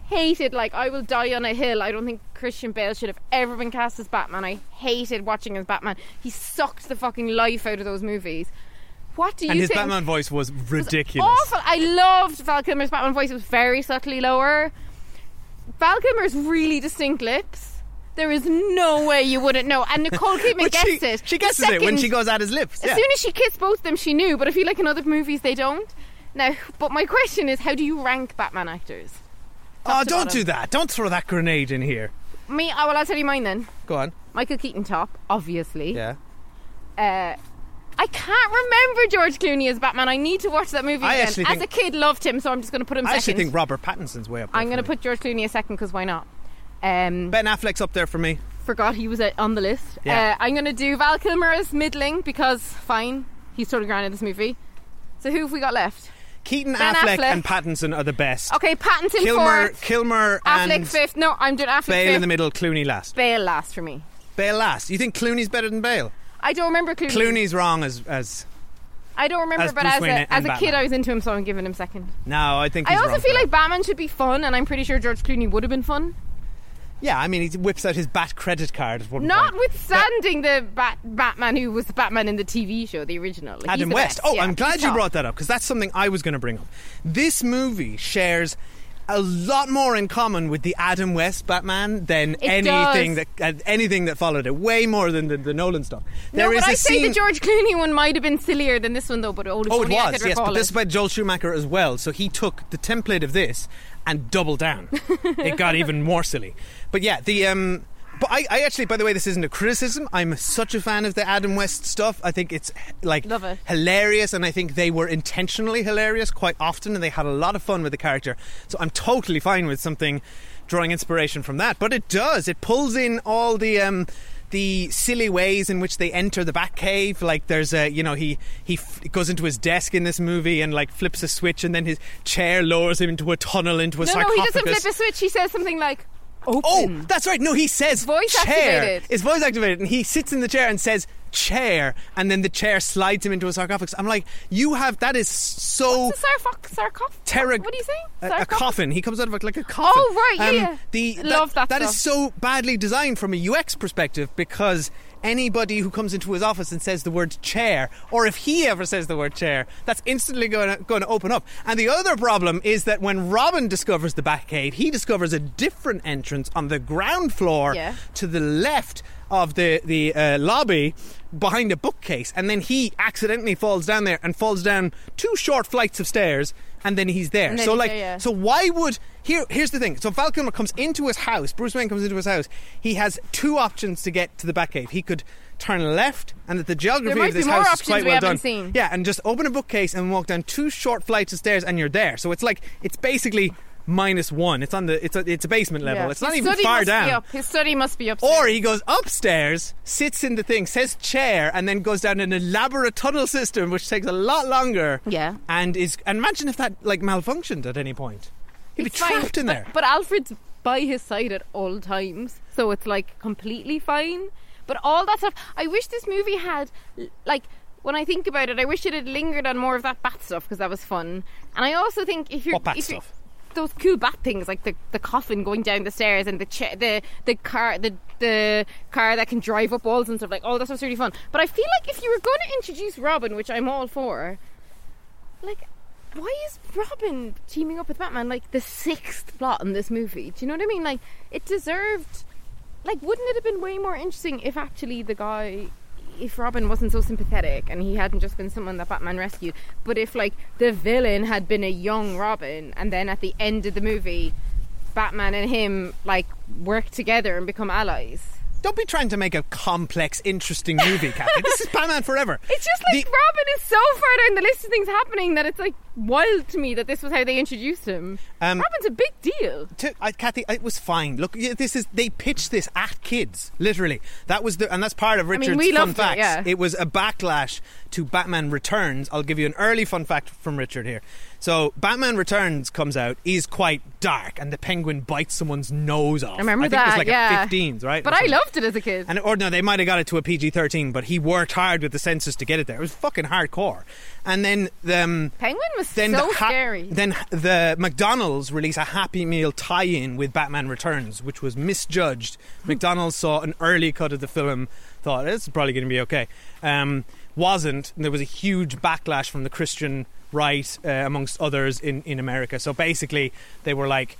hated like I will die on a hill. I don't think Christian Bale should have ever been cast as Batman. I hated watching as Batman. He sucked the fucking life out of those movies. What do you and his think? Batman voice was ridiculous. Awful. I loved Val Kilmer's Batman voice. It was very subtly lower. Val Kilmer's really distinct lips. There is no way you wouldn't know. And Nicole Kidman gets she, it. She The guesses it when she goes at his lips. As soon as she kissed both of them, she knew. But I feel like in other movies they don't. Now, but my question is, how do you rank Batman actors? Oh, don't bottom. do that! Don't throw that grenade in here. Me, oh, well, I'll tell you mine then. Go on. Michael Keaton top, obviously. Yeah. Uh, I can't remember George Clooney as Batman. I need to watch that movie I again. actually As a kid, loved him, so I'm just going to put him I actually think Robert Pattinson's way up. there I'm going to put George Clooney a second because why not? Um, Ben Affleck's up there for me. forgot he was uh, on the list. Yeah. Uh, I'm going to do Val Kilmer as middling because fine, he's totally grand in this movie. So who have we got left? Keaton, Ben Affleck, Affleck. and Pattinson are the best. Okay, Pattinson Kilmer, fourth, Kilmer, Affleck fifth. No, I'm doing Affleck Bale fifth. in the middle. Clooney last. Bale last for me. Bale last. You think Clooney's better than Bale? I don't remember Clooney. Clooney's wrong as as. I don't remember, as but Bruce as Wayne a, as a kid, I was into him, so I'm giving him second. No, I think. I also feel like. Batman should be fun, and I'm pretty sure George Clooney would have been fun. Yeah, I mean, he whips out his Bat credit card at one point. Notwithstanding the Bat- Batman who was the Batman in the TV show, the original. He's Adam the West. best. Oh, Yeah, I'm he's glad you top. brought that up because that's something I was going to bring up. This movie shares a lot more in common with the Adam West Batman than It anything does. that uh, anything that followed it. Way more than the, the Nolan stuff. No, There is but a I say scene. the George Clooney one might have been sillier than this one, though. But only, Oh, it only I was, could yes, recall but this it. is by Joel Schumacher as well. So he took the template of this and doubled down. it got even more silly. But yeah, the um, but I, I actually, by the way, this isn't a criticism. I'm such a fan of the Adam West stuff. I think it's like Love it. hilarious, and I think they were intentionally hilarious quite often, and they had a lot of fun with the character. So I'm totally fine with something drawing inspiration from that. But it does. It pulls in all the um, the silly ways in which they enter the Batcave. Like there's a, you know, he he f- goes into his desk in this movie and like flips a switch, and then his chair lowers him into a tunnel into a no, no, sarcophagus. he doesn't flip a switch. He says something like, "Open." Oh, that's right. No, he says Voice chair. activated. It's voice activated, and he sits in the chair and says chair, and then the chair slides him into a sarcophagus. I'm like, you have that is so What's a sarcoph- sarcoph- terra. What do you say? A, a Sarcoph- coffin. He comes out of it like a coffin. Oh, right, yeah, um, yeah. The Love that That is so badly designed from a UX perspective because anybody who comes into his office and says the word chair, or if he ever says the word chair, that's instantly going to, going to open up. And the other problem is that when Robin discovers the Batcave, he discovers a different entrance on the ground floor Yeah. to the left of the the uh, lobby behind a bookcase, and then he accidentally falls down there and falls down two short flights of stairs, and then he's there. Then so he's like, there, yeah. so why would here? Here's the thing. So Val Kilmer comes into his house. Bruce Wayne comes into his house. He has two options to get to the Batcave. He could turn left, and that the geography of this house is quite we well done. seen. Yeah, and just open a bookcase and walk down two short flights of stairs, and you're there. So it's like it's basically minus one. It's on the it's a it's a basement level. Yeah. It's not even far down. up. His study must be upstairs. Or he goes upstairs, sits in the thing, says chair, and then goes down an elaborate tunnel system, which takes a lot longer. Yeah. And is and imagine if that like malfunctioned at any point. He'd be It's fine, trapped in but- there. But Alfred's by his side at all times, so it's like completely fine. But all that stuff, I wish this movie had like. When I think about it, I wish it had lingered on more of that bat stuff because that was fun. And I also think if you're What bat if you're- stuff? Those cool bat things like the, the coffin going down the stairs and the cha- the the car the the car that can drive up walls and stuff like all that stuff's really fun. But I feel like if you were going to introduce Robin, which I'm all for, like why is Robin teaming up with Batman like the sixth plot in this movie? Do you know what I mean? Like it deserved like wouldn't it have been way more interesting if actually the guy if Robin wasn't so sympathetic and he hadn't just been someone that Batman rescued, but if like the villain had been a young Robin and then at the end of the movie Batman and him like work together and become allies. Don't be trying to make a complex, interesting movie, Kathy. this is Batman Forever. It's just like Robin is so far down the list of things happening that it's like wild to me that this was how they introduced him. Um, Robin's a big deal. to, I, Kathy, it was fine. Look, this is they pitched this at kids, literally. That was the, and that's part of mean, Richard's we fun loved it, facts. yeah. was a backlash to Batman Returns. I'll give you an early fun fact from Richard here. So, Batman Returns comes out, is quite dark, and the Penguin bites someone's nose off. I remember think that. it was like yeah. a 15s, right? But I loved it as a kid. And or no, they might have got it to a PG thirteen, but he worked hard with the censors to get it there. It was fucking hardcore. And then the um, Penguin was then so the ha- scary. Then the McDonald's release a Happy Meal tie-in with Batman Returns, which was misjudged. McDonald's saw an early cut of the film, thought this is probably going to be okay. Um, wasn't. And there was a huge backlash from the Christian right, uh, amongst others in in America. So basically, they were like.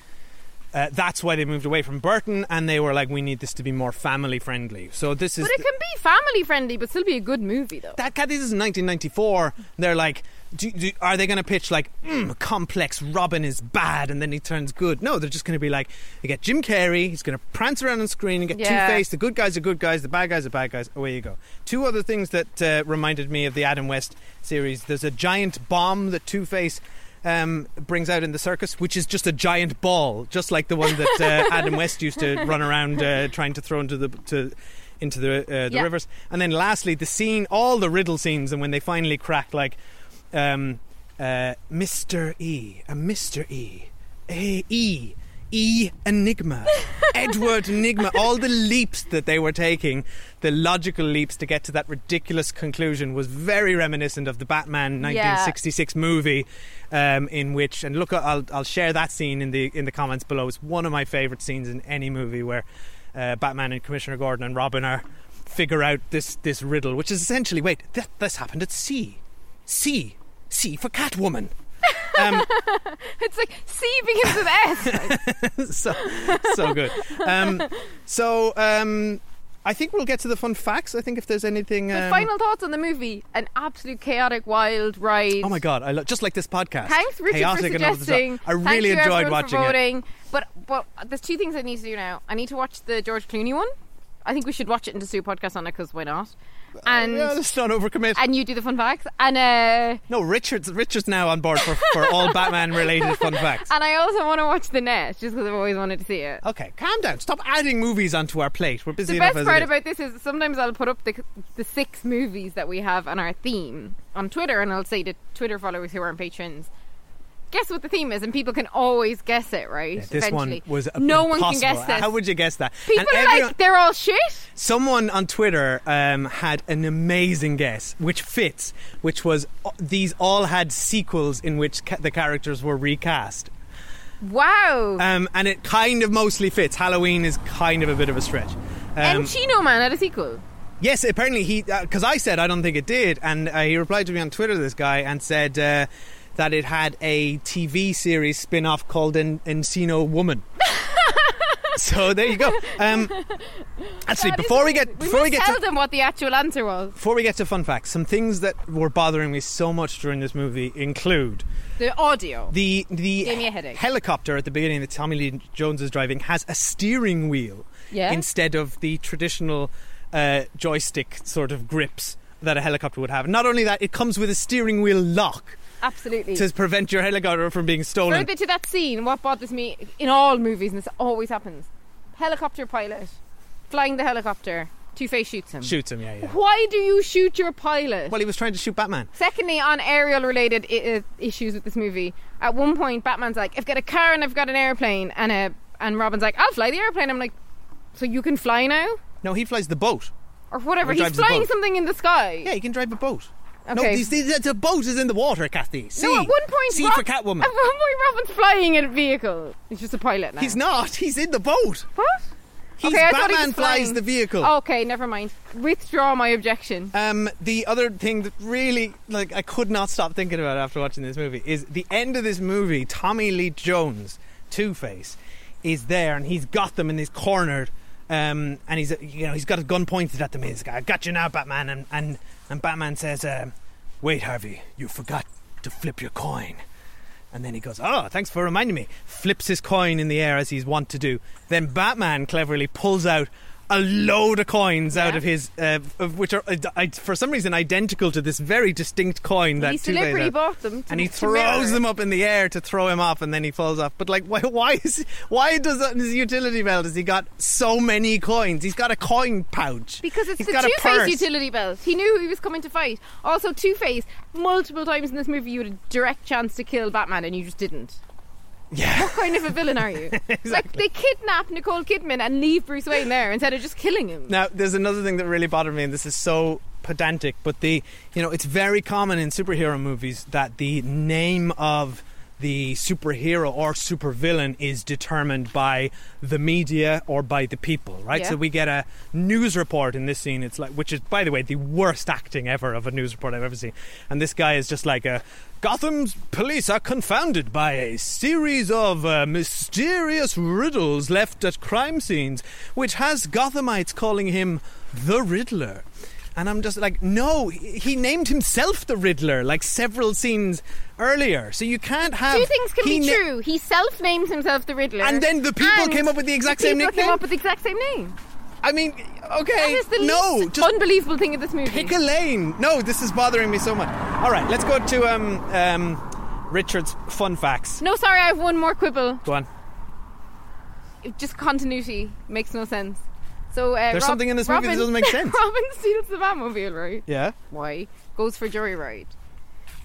Uh, that's why they moved away from Burton, and they were like, "We need this to be more family friendly." So this is but it can be family friendly, but still be a good movie though. that this is 1994. They're like, do, do, are they going to pitch like, mm, complex Robin is bad and then he turns good? No, they're just going to be like, you get Jim Carrey, he's going to prance around on screen and get Yeah. Two Face. The good guys are good guys, the bad guys are bad guys. Away you go. Two other things that uh, reminded me of the Adam West series. There's a giant bomb that Two Face. Um, brings out in the circus, which is just a giant ball, just like the one that uh, Adam West used to run around uh, trying to throw into the to into the uh, the Yeah. rivers. And then lastly, the scene, all the riddle scenes, and when they finally crack, like um, uh, Mr. E, a Mr. E, A E. E Nygma, Edward Nygma, all the leaps that they were taking, the logical leaps to get to that ridiculous conclusion was very reminiscent of the Batman Yeah. 1966 movie, um, in which and look, I'll I'll share that scene in the in the comments below. It's one of my favorite scenes in any movie where uh, Batman and Commissioner Gordon and Robin are figure out this this riddle, which is essentially wait, th- this happened at sea, sea, sea for Catwoman. Um, it's like C begins with S. so so good. Um, so um, I think we'll get to the fun facts. I think if there's anything. Um, final thoughts on the movie: an absolute chaotic, wild ride. Oh my god! I lo- just like this podcast. Thanks, Richard, Chaotic for and over the top. suggesting. I really enjoyed watching it. But but there's two things I need to do now. I need to watch the George Clooney one. I think we should watch it and just do a podcast on it because why not? And Yeah, let's not overcommit. and you do the fun facts. And uh, No, Richard's Richard's now on board for, for all Batman related fun facts. and I also want to watch the net just because I've always wanted to see it. Okay, calm down. Stop adding movies onto our plate. We're busy The enough best part about this is sometimes I'll put up the the six movies that we have on our theme on Twitter, and I'll say to Twitter followers who are on patrons, guess what the theme is, and people can always guess it, right? Yeah, this Eventually. one was no one can guess this. How would you guess that? People And are everyone- like they're all shit. Someone on Twitter um, had an amazing guess, which fits, which was uh, these all had sequels in which ca- the characters were recast. Wow. Um, and it kind of mostly fits. Halloween is kind of a bit of a stretch. Um, Encino Man had a sequel. Yes, apparently he because I said I don't think it did, and uh, he replied to me on Twitter. This guy and said uh, that it had a TV series spin-off called En- Encino Woman. so there you go. Um, actually, before we get before we get tell to them what the actual answer was. before we get to fun facts, some things that were bothering me so much during this movie include The audio. the the Gave me a headache. helicopter at the beginning that Tommy Lee Jones is driving has a steering wheel Yeah. instead of the traditional uh, joystick sort of grips that a helicopter would have. Not only that, it comes with a steering wheel lock. Absolutely. to prevent your helicopter from being stolen. Further to that scene, what bothers me in all movies, and this always happens helicopter pilot flying the helicopter, Two Face shoots him. Shoots him, yeah, yeah. Why do you shoot your pilot? Well, he was trying to shoot Batman. Secondly, on aerial related I- issues with this movie, at one point Batman's like, "I've got a car and I've got an airplane," and uh, and Robin's like, "I'll fly the airplane." I'm like, "So you can fly now?" No, he flies the boat. Or whatever. Or He's flying something in the sky. Yeah, he can drive a boat. No, Okay. these, these, the boat is in the water, Kathy. See, No, at one point, see Rob- for Catwoman. At one point, Robin's flying in a vehicle. He's just a pilot now. He's not. He's in the boat. What? He's okay, I thought he Batman was flies flying. the vehicle. Okay, never mind. Withdraw my objection. Um, the other thing that really, like, I could not stop thinking about after watching this movie is the end of this movie. Tommy Lee Jones, Two Face, is there and he's got them and he's cornered. Um, and he's, you know, he's got a gun pointed at them. He's got, "I got you now, Batman." And and, and Batman says, um, "Wait, Harvey, you forgot to flip your coin." And then he goes, Oh, thanks for reminding me. Flips his coin in the air as he's wont to do. Then Batman cleverly pulls out a load of coins out of his, uh, of which are, uh, I, for some reason, identical to this very distinct coin that he deliberately bought them. And he throws mirror. them up in the air to throw him off, and then he falls off. But like, why? Why is? Why does that in his utility belt? Has he got so many coins? He's got a coin pouch. Because it's He's the Two Face utility belt. He knew he was coming to fight. Also, Two Face, multiple times in this movie, you had a direct chance to kill Batman and you just didn't. Yeah. What kind of a villain are you? Like, they kidnap Nicole Kidman and leave Bruce Wayne there instead of just killing him. Now, there's another thing that really bothered me, and this is so pedantic, but the you know it's very common in superhero movies that the name of the superhero or supervillain is determined by the media or by the people, right? Yeah. So we get a news report in this scene. It's like, which is, by the way, the worst acting ever of a news report I've ever seen. And this guy is just like a Gotham's police are confounded by a series of uh, mysterious riddles left at crime scenes, which has Gothamites calling him the Riddler. And I'm just like, no, he named himself the Riddler like several scenes earlier. So you can't have. Two things can be na- true. He self-names himself the Riddler, And then the people came up with the exact the same people nickname? Came up with the exact same name. I mean, okay, That is the no, just unbelievable thing in this movie. Pick a lane. No, this is bothering me so much. All right, let's go to um, um, Richard's fun facts. No, sorry, I have one more quibble. Go on. It- Just continuity makes no sense. So uh, There's Rob- something in this movie that doesn't make sense. Robin steals the Batmobile, right? Yeah. Why? Goes for joyride.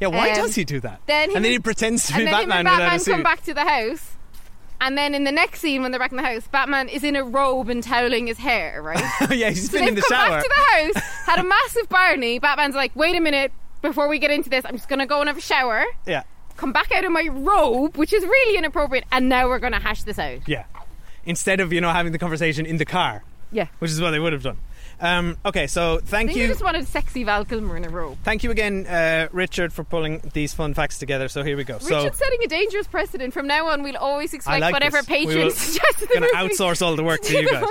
Yeah, why Um, does he do that? Then him and then he pretends to be then Batman and without Batman come back to the house. And then in the next scene, when they're back in the house, Batman is in a robe and toweling his hair, right? yeah, he's so been in the come shower. back to the house, had a massive Barney. Batman's like, wait a minute, before we get into this, I'm just going to go and have a shower, Yeah, come back out of my robe, which is really inappropriate, and now we're going to hash this out. yeah. Instead of you know having the conversation in the car, Yeah. which is what they would have done. Um, okay, so I thank think you. I just wanted sexy Val Kilmer in a robe. Thank you again, uh, Richard, for pulling these fun facts together. So here we go. so Richard's setting a dangerous precedent. From now on, we'll always expect like whatever this. We patrons suggest to the gonna outsource all the work to Do you guys.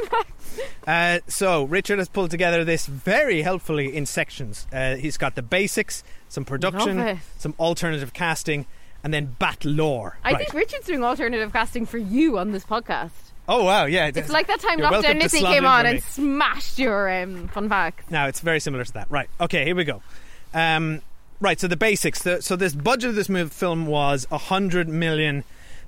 Uh, so Richard has pulled together this very helpfully in sections. Uh, he's got the basics, some production, some alternative casting, and then bat lore. I Right. think Richard's doing alternative casting for you on this podcast. Oh wow, yeah. It's like that time You're Lockdown came on and smashed your um, fun facts. Now it's very similar to that. Right. Okay. Here we go. Um, right. So the basics. The, so this budget of this mov- film was a hundred million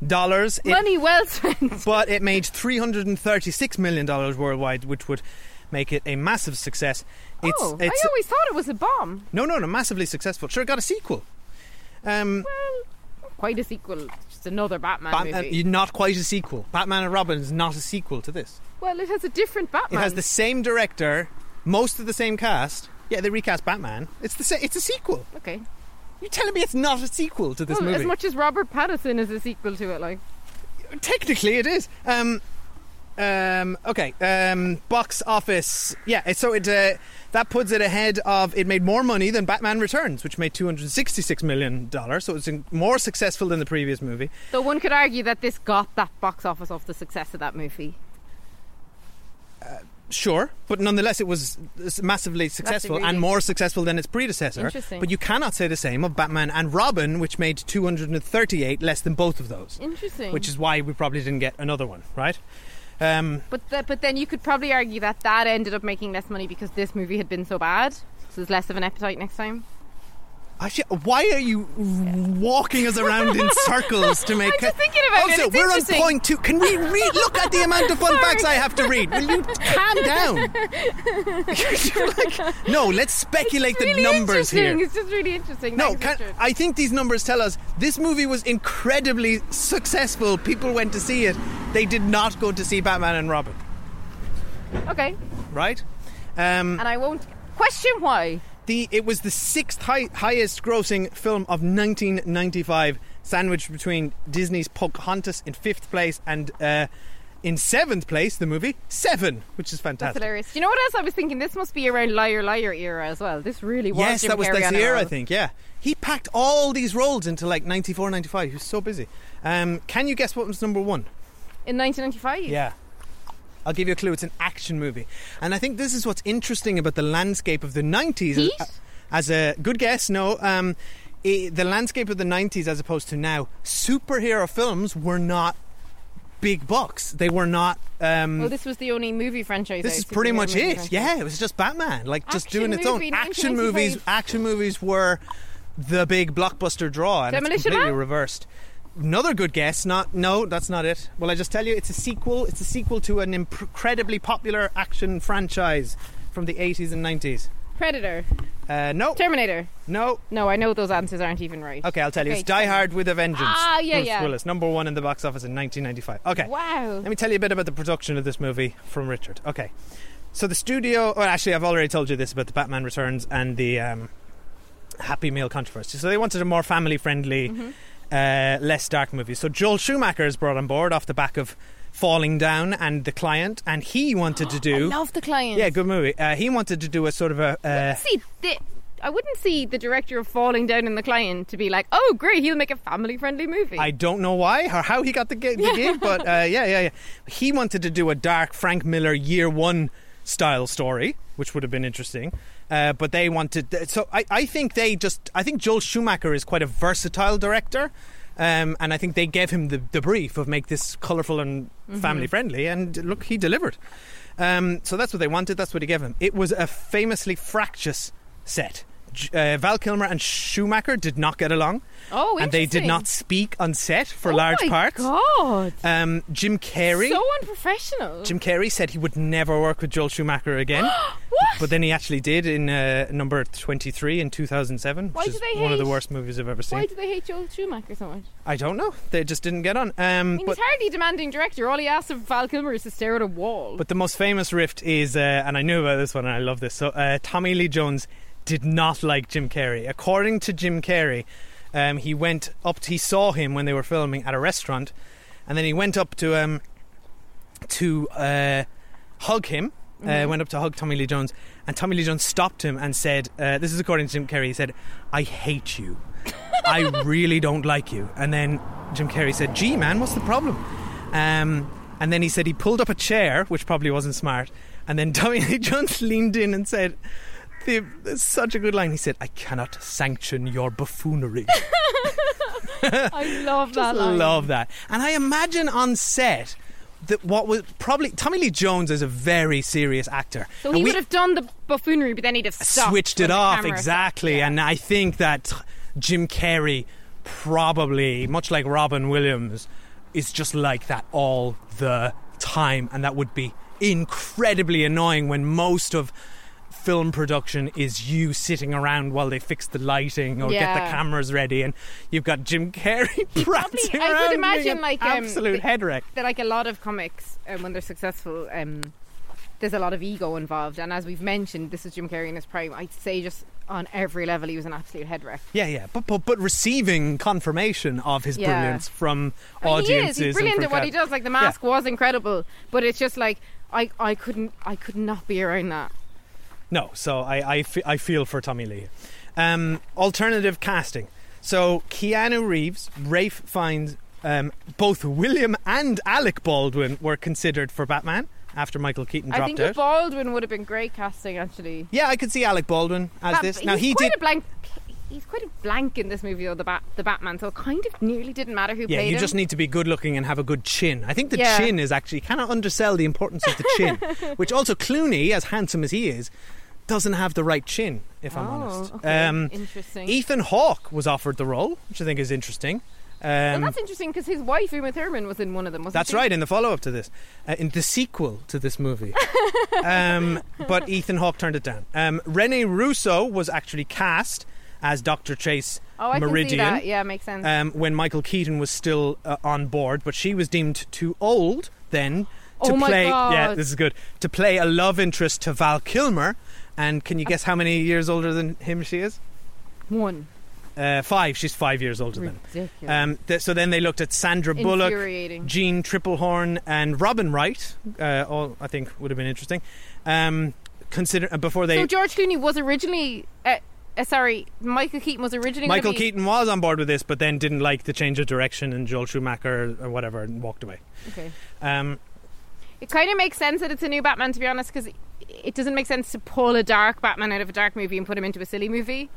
dollars. Money well spent. but it made three hundred and thirty-six million dollars worldwide, which would make it a massive success. It's, oh, it's I always thought it was a bomb. no, no, no, massively successful. Sure, it got a sequel. Um, Quite a sequel. Just another Batman Batman, movie. not quite a sequel. Batman and Robin is not a sequel to this. well, it has a different Batman. It has the same director, most of the same cast. Yeah, they recast Batman. It's the sa- it's a sequel. Okay. You're telling me it's not a sequel to this well, movie? as much as Robert Pattinson is a sequel to it, like. Technically, it is. Um, um, okay. Um, box office. Yeah. So it uh, that puts it ahead of. It made more money than Batman Returns, which made two hundred sixty-six million dollars. So it's more successful than the previous movie. So one could argue that this got that box office off the success of that movie. Uh, sure, but nonetheless, it was massively successful really- and more successful than its predecessor. Interesting. But you cannot say the same of Batman and Robin, which made 238 less than both of those. Interesting. Which is why we probably didn't get another one, right? Um, But th- but then you could probably argue that that ended up making less money because this movie had been so bad. So there's less of an appetite next time. Actually, why are you walking us around in circles to make? I'm just thinking about it, also, we're on point two. Can we read? Look at the amount of fun facts I have to read. Will you calm down? Like, no, let's speculate the really numbers interesting. here. It's just really interesting. No, can, I think these numbers tell us this movie was incredibly successful. People went to see it. They did not go to see Batman and Robin, Okay, right? Um, and I won't question why. The it was the sixth high, highest grossing film of 1995, sandwiched between Disney's Pocahontas in fifth place and uh, in seventh place the movie Seven, which is That's fantastic. hilarious. Do you know what else I was thinking? This must be around Liar Liar era as well. This really was. Yes, Jim that was Carrey that's on the a year, I think. Yeah, he packed all these roles into like 94, 95. He was so busy. Um, can you guess what was number one? in 1995. Yeah. I'll give you a clue. It's an action movie, and I think this is what's interesting about the landscape of the '90s. Heat? As, a good guess, no. Um, i the landscape of the '90s, as opposed to now, superhero films were not big bucks. They were not. Um, Well, this was the only movie franchise. this is pretty much it. franchise. Yeah, it was just Batman, like just doing its own action movies. Action movies were the big blockbuster draw, and Demolition it's completely Man? reversed. Another good guess. Not no, that's not it. Well, I just tell you, it's a sequel. It's a sequel to an incredibly popular action franchise from the 80s and 90s. Predator, Uh, no, Terminator. no. No, I know those answers aren't even right. Okay, I'll tell you. Okay, It's Die. Hard with a Vengeance. Ah, yeah, Bruce yeah. Willis, number one in the box office in 1995. Okay. Wow. Let me tell you a bit about the production of this movie from Richard. Okay. So the studio. Well, actually, I've already told you this about the Batman Returns and the um, Happy Meal controversy. So they wanted a more family-friendly, Mm-hmm. Uh, less dark movie. So Joel Schumacher is brought on board off the back of Falling Down and The Client, and he wanted to I do. love the client. yeah, good movie. Uh, he wanted to do a sort of a. Uh, see the. I wouldn't see the director of Falling Down and the Client to be like, "Oh, great, he'll make a family-friendly movie." I don't know why or how he got the, gi- the gig, but uh, yeah, yeah, yeah. He wanted to do a dark Frank Miller Year One style story, which would have been interesting. Uh, but they wanted, so I, I think they just, I think Joel Schumacher is quite a versatile director. Um, and I think they gave him the, the brief of make this colourful and family friendly, and look, he delivered. Um, so that's what they wanted. That's what he gave him. It was a famously fractious set. Uh, Val Kilmer and Schumacher did not get along Oh, and they did not speak on set for oh large my parts. God, Um, Jim Carrey. so unprofessional. Jim Carrey said he would never work with Joel Schumacher again. what? But then he actually did in uh, number 23 in 2007, Why which do is they one of the hate- worst movies I've ever seen. Why do they hate Joel Schumacher so much? I don't know. They just didn't get on. Um, I mean, but, he's hardly a demanding director. All he asks of Val Kilmer is to stare at a wall. but the most famous rift is, uh, and I knew about this one and I love this. So uh, Tommy Lee Jones did not like Jim Carrey. According to Jim Carrey, um, he went up, to, he saw him when they were filming at a restaurant, and then he went up to um, to uh, hug him. Uh, went up to hug Tommy Lee Jones, and Tommy Lee Jones stopped him and said, uh, "This is according to Jim Carrey." He said, "I hate you. I really don't like you." And then Jim Carrey said, "Gee, man, what's the problem?" Um, and then he said he pulled up a chair, which probably wasn't smart. And then Tommy Lee Jones leaned in and said, the, "It's such a good line." He said, "I cannot sanction your buffoonery." I love that. Line. love that. And I imagine on set that what was probably Tommy Lee Jones is a very serious actor. So And he would have done the buffoonery, but then he'd have uh, stopped switched it off exactly. And I think that Jim Carrey probably, much like Robin Williams, is just like that all the time, and that would be incredibly annoying when most of film production is you sitting around while they fix the lighting or get the cameras ready and you've got Jim Carrey prancing I around could doing imagine like um, absolute head wreck. that like a lot of comics um, when they're successful um, there's a lot of ego involved. And as we've mentioned this is Jim Carrey in his prime. I'd say just on every level he was an absolute head wreck. Yeah yeah. But, but but receiving confirmation of his Yeah. brilliance from I mean, he audiences is. He's and brilliant at what he does. Like the mask was incredible. But it's just like I, I couldn't I could not be around that No, so I, I, feel for Tommy Lee. Um, alternative casting. So Keanu Reeves, Ralph Fiennes, um, both William and Alec Baldwin were considered for Batman after Michael Keaton I dropped think out. Baldwin would have been great casting actually yeah, I could see Alec Baldwin as Bat- this. Now he's he quite did. a blank he's quite a blank in this movie though the bat the Batman so it kind of nearly didn't matter who yeah, played you just need to be good looking and have a good chin. I think the Yeah. chin is actually kind of undersell the importance of the chin, which also Clooney, as handsome as he is, doesn't have the right chin, if I'm Oh, honest. okay. Um, Interesting. Ethan Hawke was offered the role, which I think is interesting. well, Um, that's interesting because his wife Uma Thurman was in one of them. That's she? right, in the follow up to this, uh, in the sequel to this movie. um, but Ethan Hawke turned it down. Um, Rene Russo was actually cast as Dr. Chase Oh, I Meridian. can see that. Yeah, makes sense. um, when Michael Keaton was still uh, on board, but she was deemed too old then to Oh play. Yeah, this is good to play a love interest to Val Kilmer. And can you guess how many years older than him she is? One. Uh, five. She's five years older than. Ridiculous. him. Um, th- so then they looked at Sandra Bullock. Jeanne Tripplehorn, and Robin Wright. Uh, all I think would have been interesting. Um, consider uh, before they. so George Clooney was originally. Uh, uh, sorry, Michael Keaton was originally. Michael be- Keaton was on board with this, but then didn't like the change of direction, and Joel Schumacher or whatever, and walked away. Okay. Um, It kind of makes sense that it's a new Batman, to be honest, because it doesn't make sense to pull a dark Batman out of a dark movie and put him into a silly movie.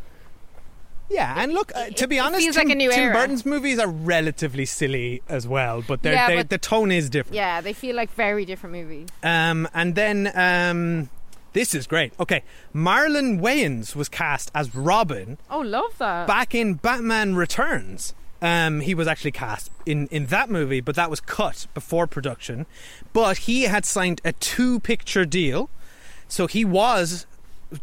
Yeah, and look, uh, to be it honest, Tim, like Tim. Burton's movies are relatively silly as well, but, they're, Yeah, they but- the tone is different. Yeah, they feel like very different movies. Um, and then um, this is great. Okay, Marlon Wayans was cast as Robin Oh, love that. back in Batman Returns. Um, he was actually cast in, in that movie, but that was cut before production. But he had signed a two picture deal, so he was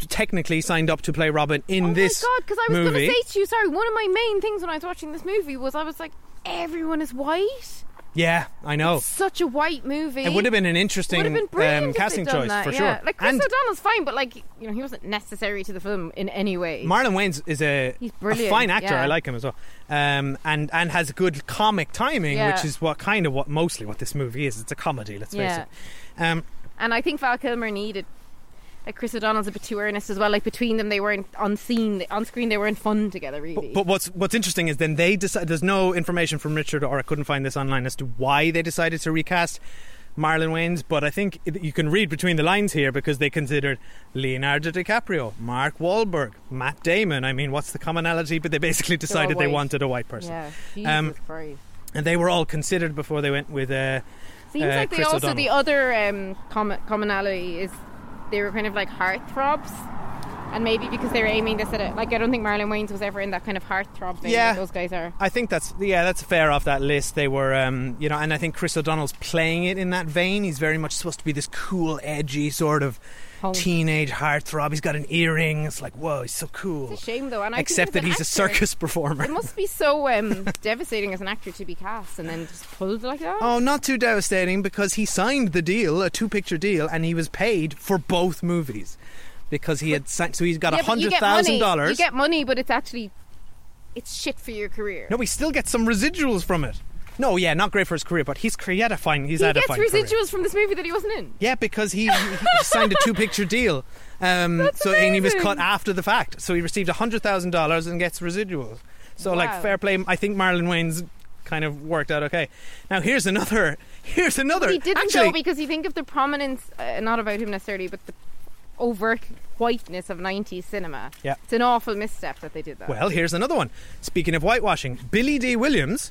technically signed up to play Robin in oh this Oh my god! Because I was going to say to you, sorry, one of my main things when I was watching this movie was I was like, everyone is white. Yeah, I know. Such a white movie. It would have been an interesting been um, casting choice that, for yeah. sure. Like Chris and O'Donnell's fine, but like you know, he wasn't necessary to the film in any way. Marlon Wayans is a, He's a fine actor. yeah. I like him as well, um, and and has good comic timing, Yeah. which is what kind of what mostly what this movie is. It's a comedy. Let's face it. Um, And I think Val Kilmer needed. Like Chris O'Donnell's a bit too earnest as well. Like between them, they weren't on scene, on screen. They weren't fun together, really. But what's what's interesting is then they decide. There's no information from Richard, or I couldn't find this online as to why they decided to recast Marlon Wayans. But I think you can read between the lines here because they considered Leonardo DiCaprio, Mark Wahlberg, Matt Damon. I mean, what's the commonality? But they basically decided they wanted a white person. Yeah, Um, and they were all considered before they went with. Uh, Seems uh, like they Chris also O'Donnell. the other um, com- commonality is they were kind of like heartthrobs, and maybe because they were aiming this at it. Like I don't think Marlon Wayans was ever in that kind of heartthrob thing. Yeah. that those guys are. I think that's yeah, that's fair off that list. They were, um, you know, and I think Chris O'Donnell's playing it in that vein. He's very much supposed to be this cool, edgy sort of Teenage heartthrob. He's got an earring. It's like, whoa, he's so cool. It's a shame though, and I Except that he's a circus performer. It must be so um, devastating as an actor to be cast and then just pulled like that. Oh, not too devastating because he signed the deal, a two-picture deal, and he was paid for both movies because he had signed. So he's got a Yeah, hundred get thousand money. dollars. You get money, but it's actually it's shit for your career. No, he still gets some residuals from it. No, yeah, not great for his career, but he's he had a fine. He's he had gets a fine career. residuals from this movie that he wasn't in. Yeah, because he, he signed a two picture deal. Um, so and he was cut after the fact. So he received hundred thousand dollars and gets residuals. So like fair play. I think Marlon Wayans kind of worked out okay. Now here's another. Here's another. He didn't Actually, though because you think of the prominence, uh, not about him necessarily, but the overt whiteness of 90s cinema. Yeah. It's an awful misstep that they did that. Well, here's another one. Speaking of whitewashing, Billy Dee Williams,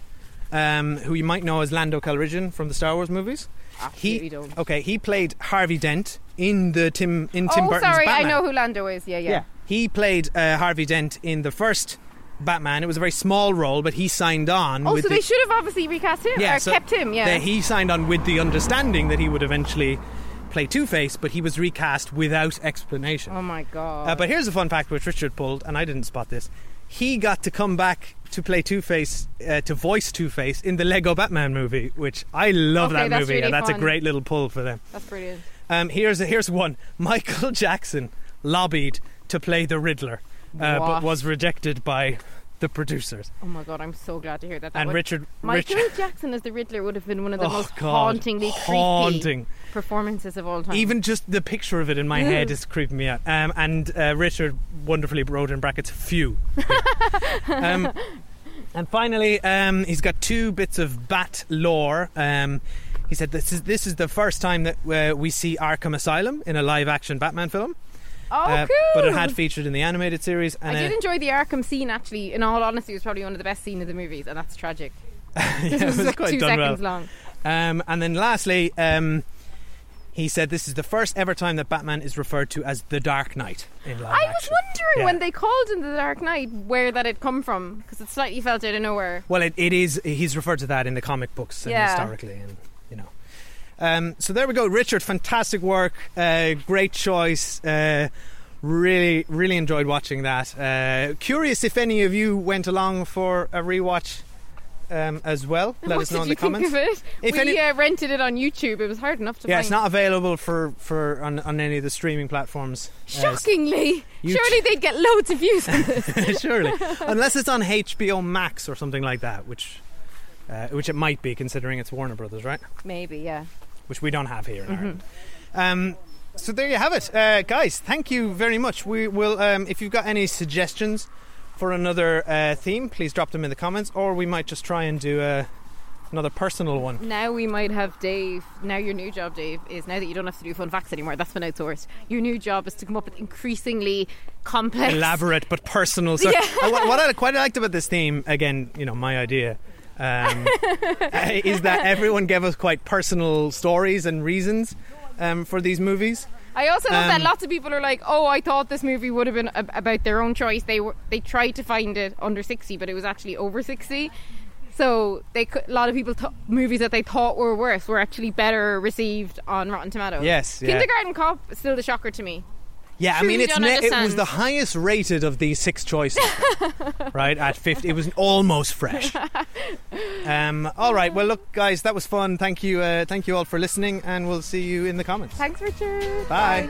um, who you might know as Lando Calrissian from the Star Wars movies. Absolutely he, don't. Okay, he played Harvey Dent in the Tim in Tim oh, Burton's sorry, Batman. I know who Lando is. Yeah, yeah. yeah. He played uh, Harvey Dent in the first Batman. It was a very small role, but he signed on. Oh, with so the, they should have obviously recast him yeah, or so kept him. Yeah. the- he signed on with the understanding that he would eventually play Two Face, but he was recast without explanation. oh my god. Uh, but here's a fun fact which Richard pulled, and I didn't spot this. He got to come back to play Two Face, uh, to voice Two Face in the Lego Batman movie, which I love Okay, that movie, really and that's a great little pull for them. That's brilliant. Um, here's a, here's one. Michael Jackson lobbied to play the Riddler, uh, but was rejected by the producers. Oh my god, I'm so glad to hear that. that And would- Richard- Michael Richard- Jackson as the Riddler would have been one of the Oh, most God. hauntingly Haunting. creepy performances of all time. Even just the picture of it in my head is creeping me out. Um, and uh, Richard wonderfully wrote in brackets "phew." um, and finally, um, he's got two bits of Bat lore. Um, he said this is this is the first time that uh, we see Arkham Asylum in a live-action Batman film. Oh, Uh, cool. But it had featured in the animated series. And I did uh, enjoy the Arkham scene. Actually, in all honesty, it was probably one of the best scenes of the movies, and that's tragic. yeah, This it was, was like quite two done well. long. Um, and then lastly, um, He said this is the first ever time that Batman is referred to as the Dark Knight in live I was wondering Yeah. when they called him the Dark Knight where that had come from because it slightly felt out of nowhere. Well, it, it is. He's referred to that in the comic books and historically, and you know. Um, so there we go, Richard. Fantastic work. Uh, great choice. Uh, really, really enjoyed watching that. Uh, curious if any of you went along for a rewatch um, as well. Let what us know did in you the comments. think of it? If we any- uh, rented it on YouTube. It was hard enough to yeah, find. it's not available for, for on, on any of the streaming platforms. uh, Shockingly, surely they'd get loads of views on this. surely, unless it's on HBO Max or something like that, which uh, which it might be, considering it's Warner Brothers, right? Maybe, yeah. Which we don't have here in Mhm. Ireland. Um, so there you have it, uh, guys. Thank you very much. We will, um, if you've got any suggestions for another uh, theme, please drop them in the comments, or we might just try and do uh, another personal one. Now we might have Dave. Now your new job, Dave, is now that you don't have to do fun facts anymore. That's been outsourced. Your new job is to come up with increasingly complex, elaborate but personal. So Yeah. uh, what, what I quite liked about this theme, again, you know, my idea. Um, is that everyone gave us quite personal stories and reasons um, for these movies? I also love that Um, lots of people are like, "Oh, I thought this movie would have been ab- about their own choice." They were they tried to find it under sixty, but it was actually over sixty. So they could, a lot of people th- movies that they thought were worse were actually better received on Rotten Tomatoes. Yes, yeah. Kindergarten Cop is still the shocker to me. Yeah, I mean, it's ne- it was the highest rated of these six choices, right? At fifty, it was almost fresh. Um, all right, well, look, guys, that was fun. Thank you, uh, thank you all for listening, and we'll see you in the comments. Thanks, Richard. Bye.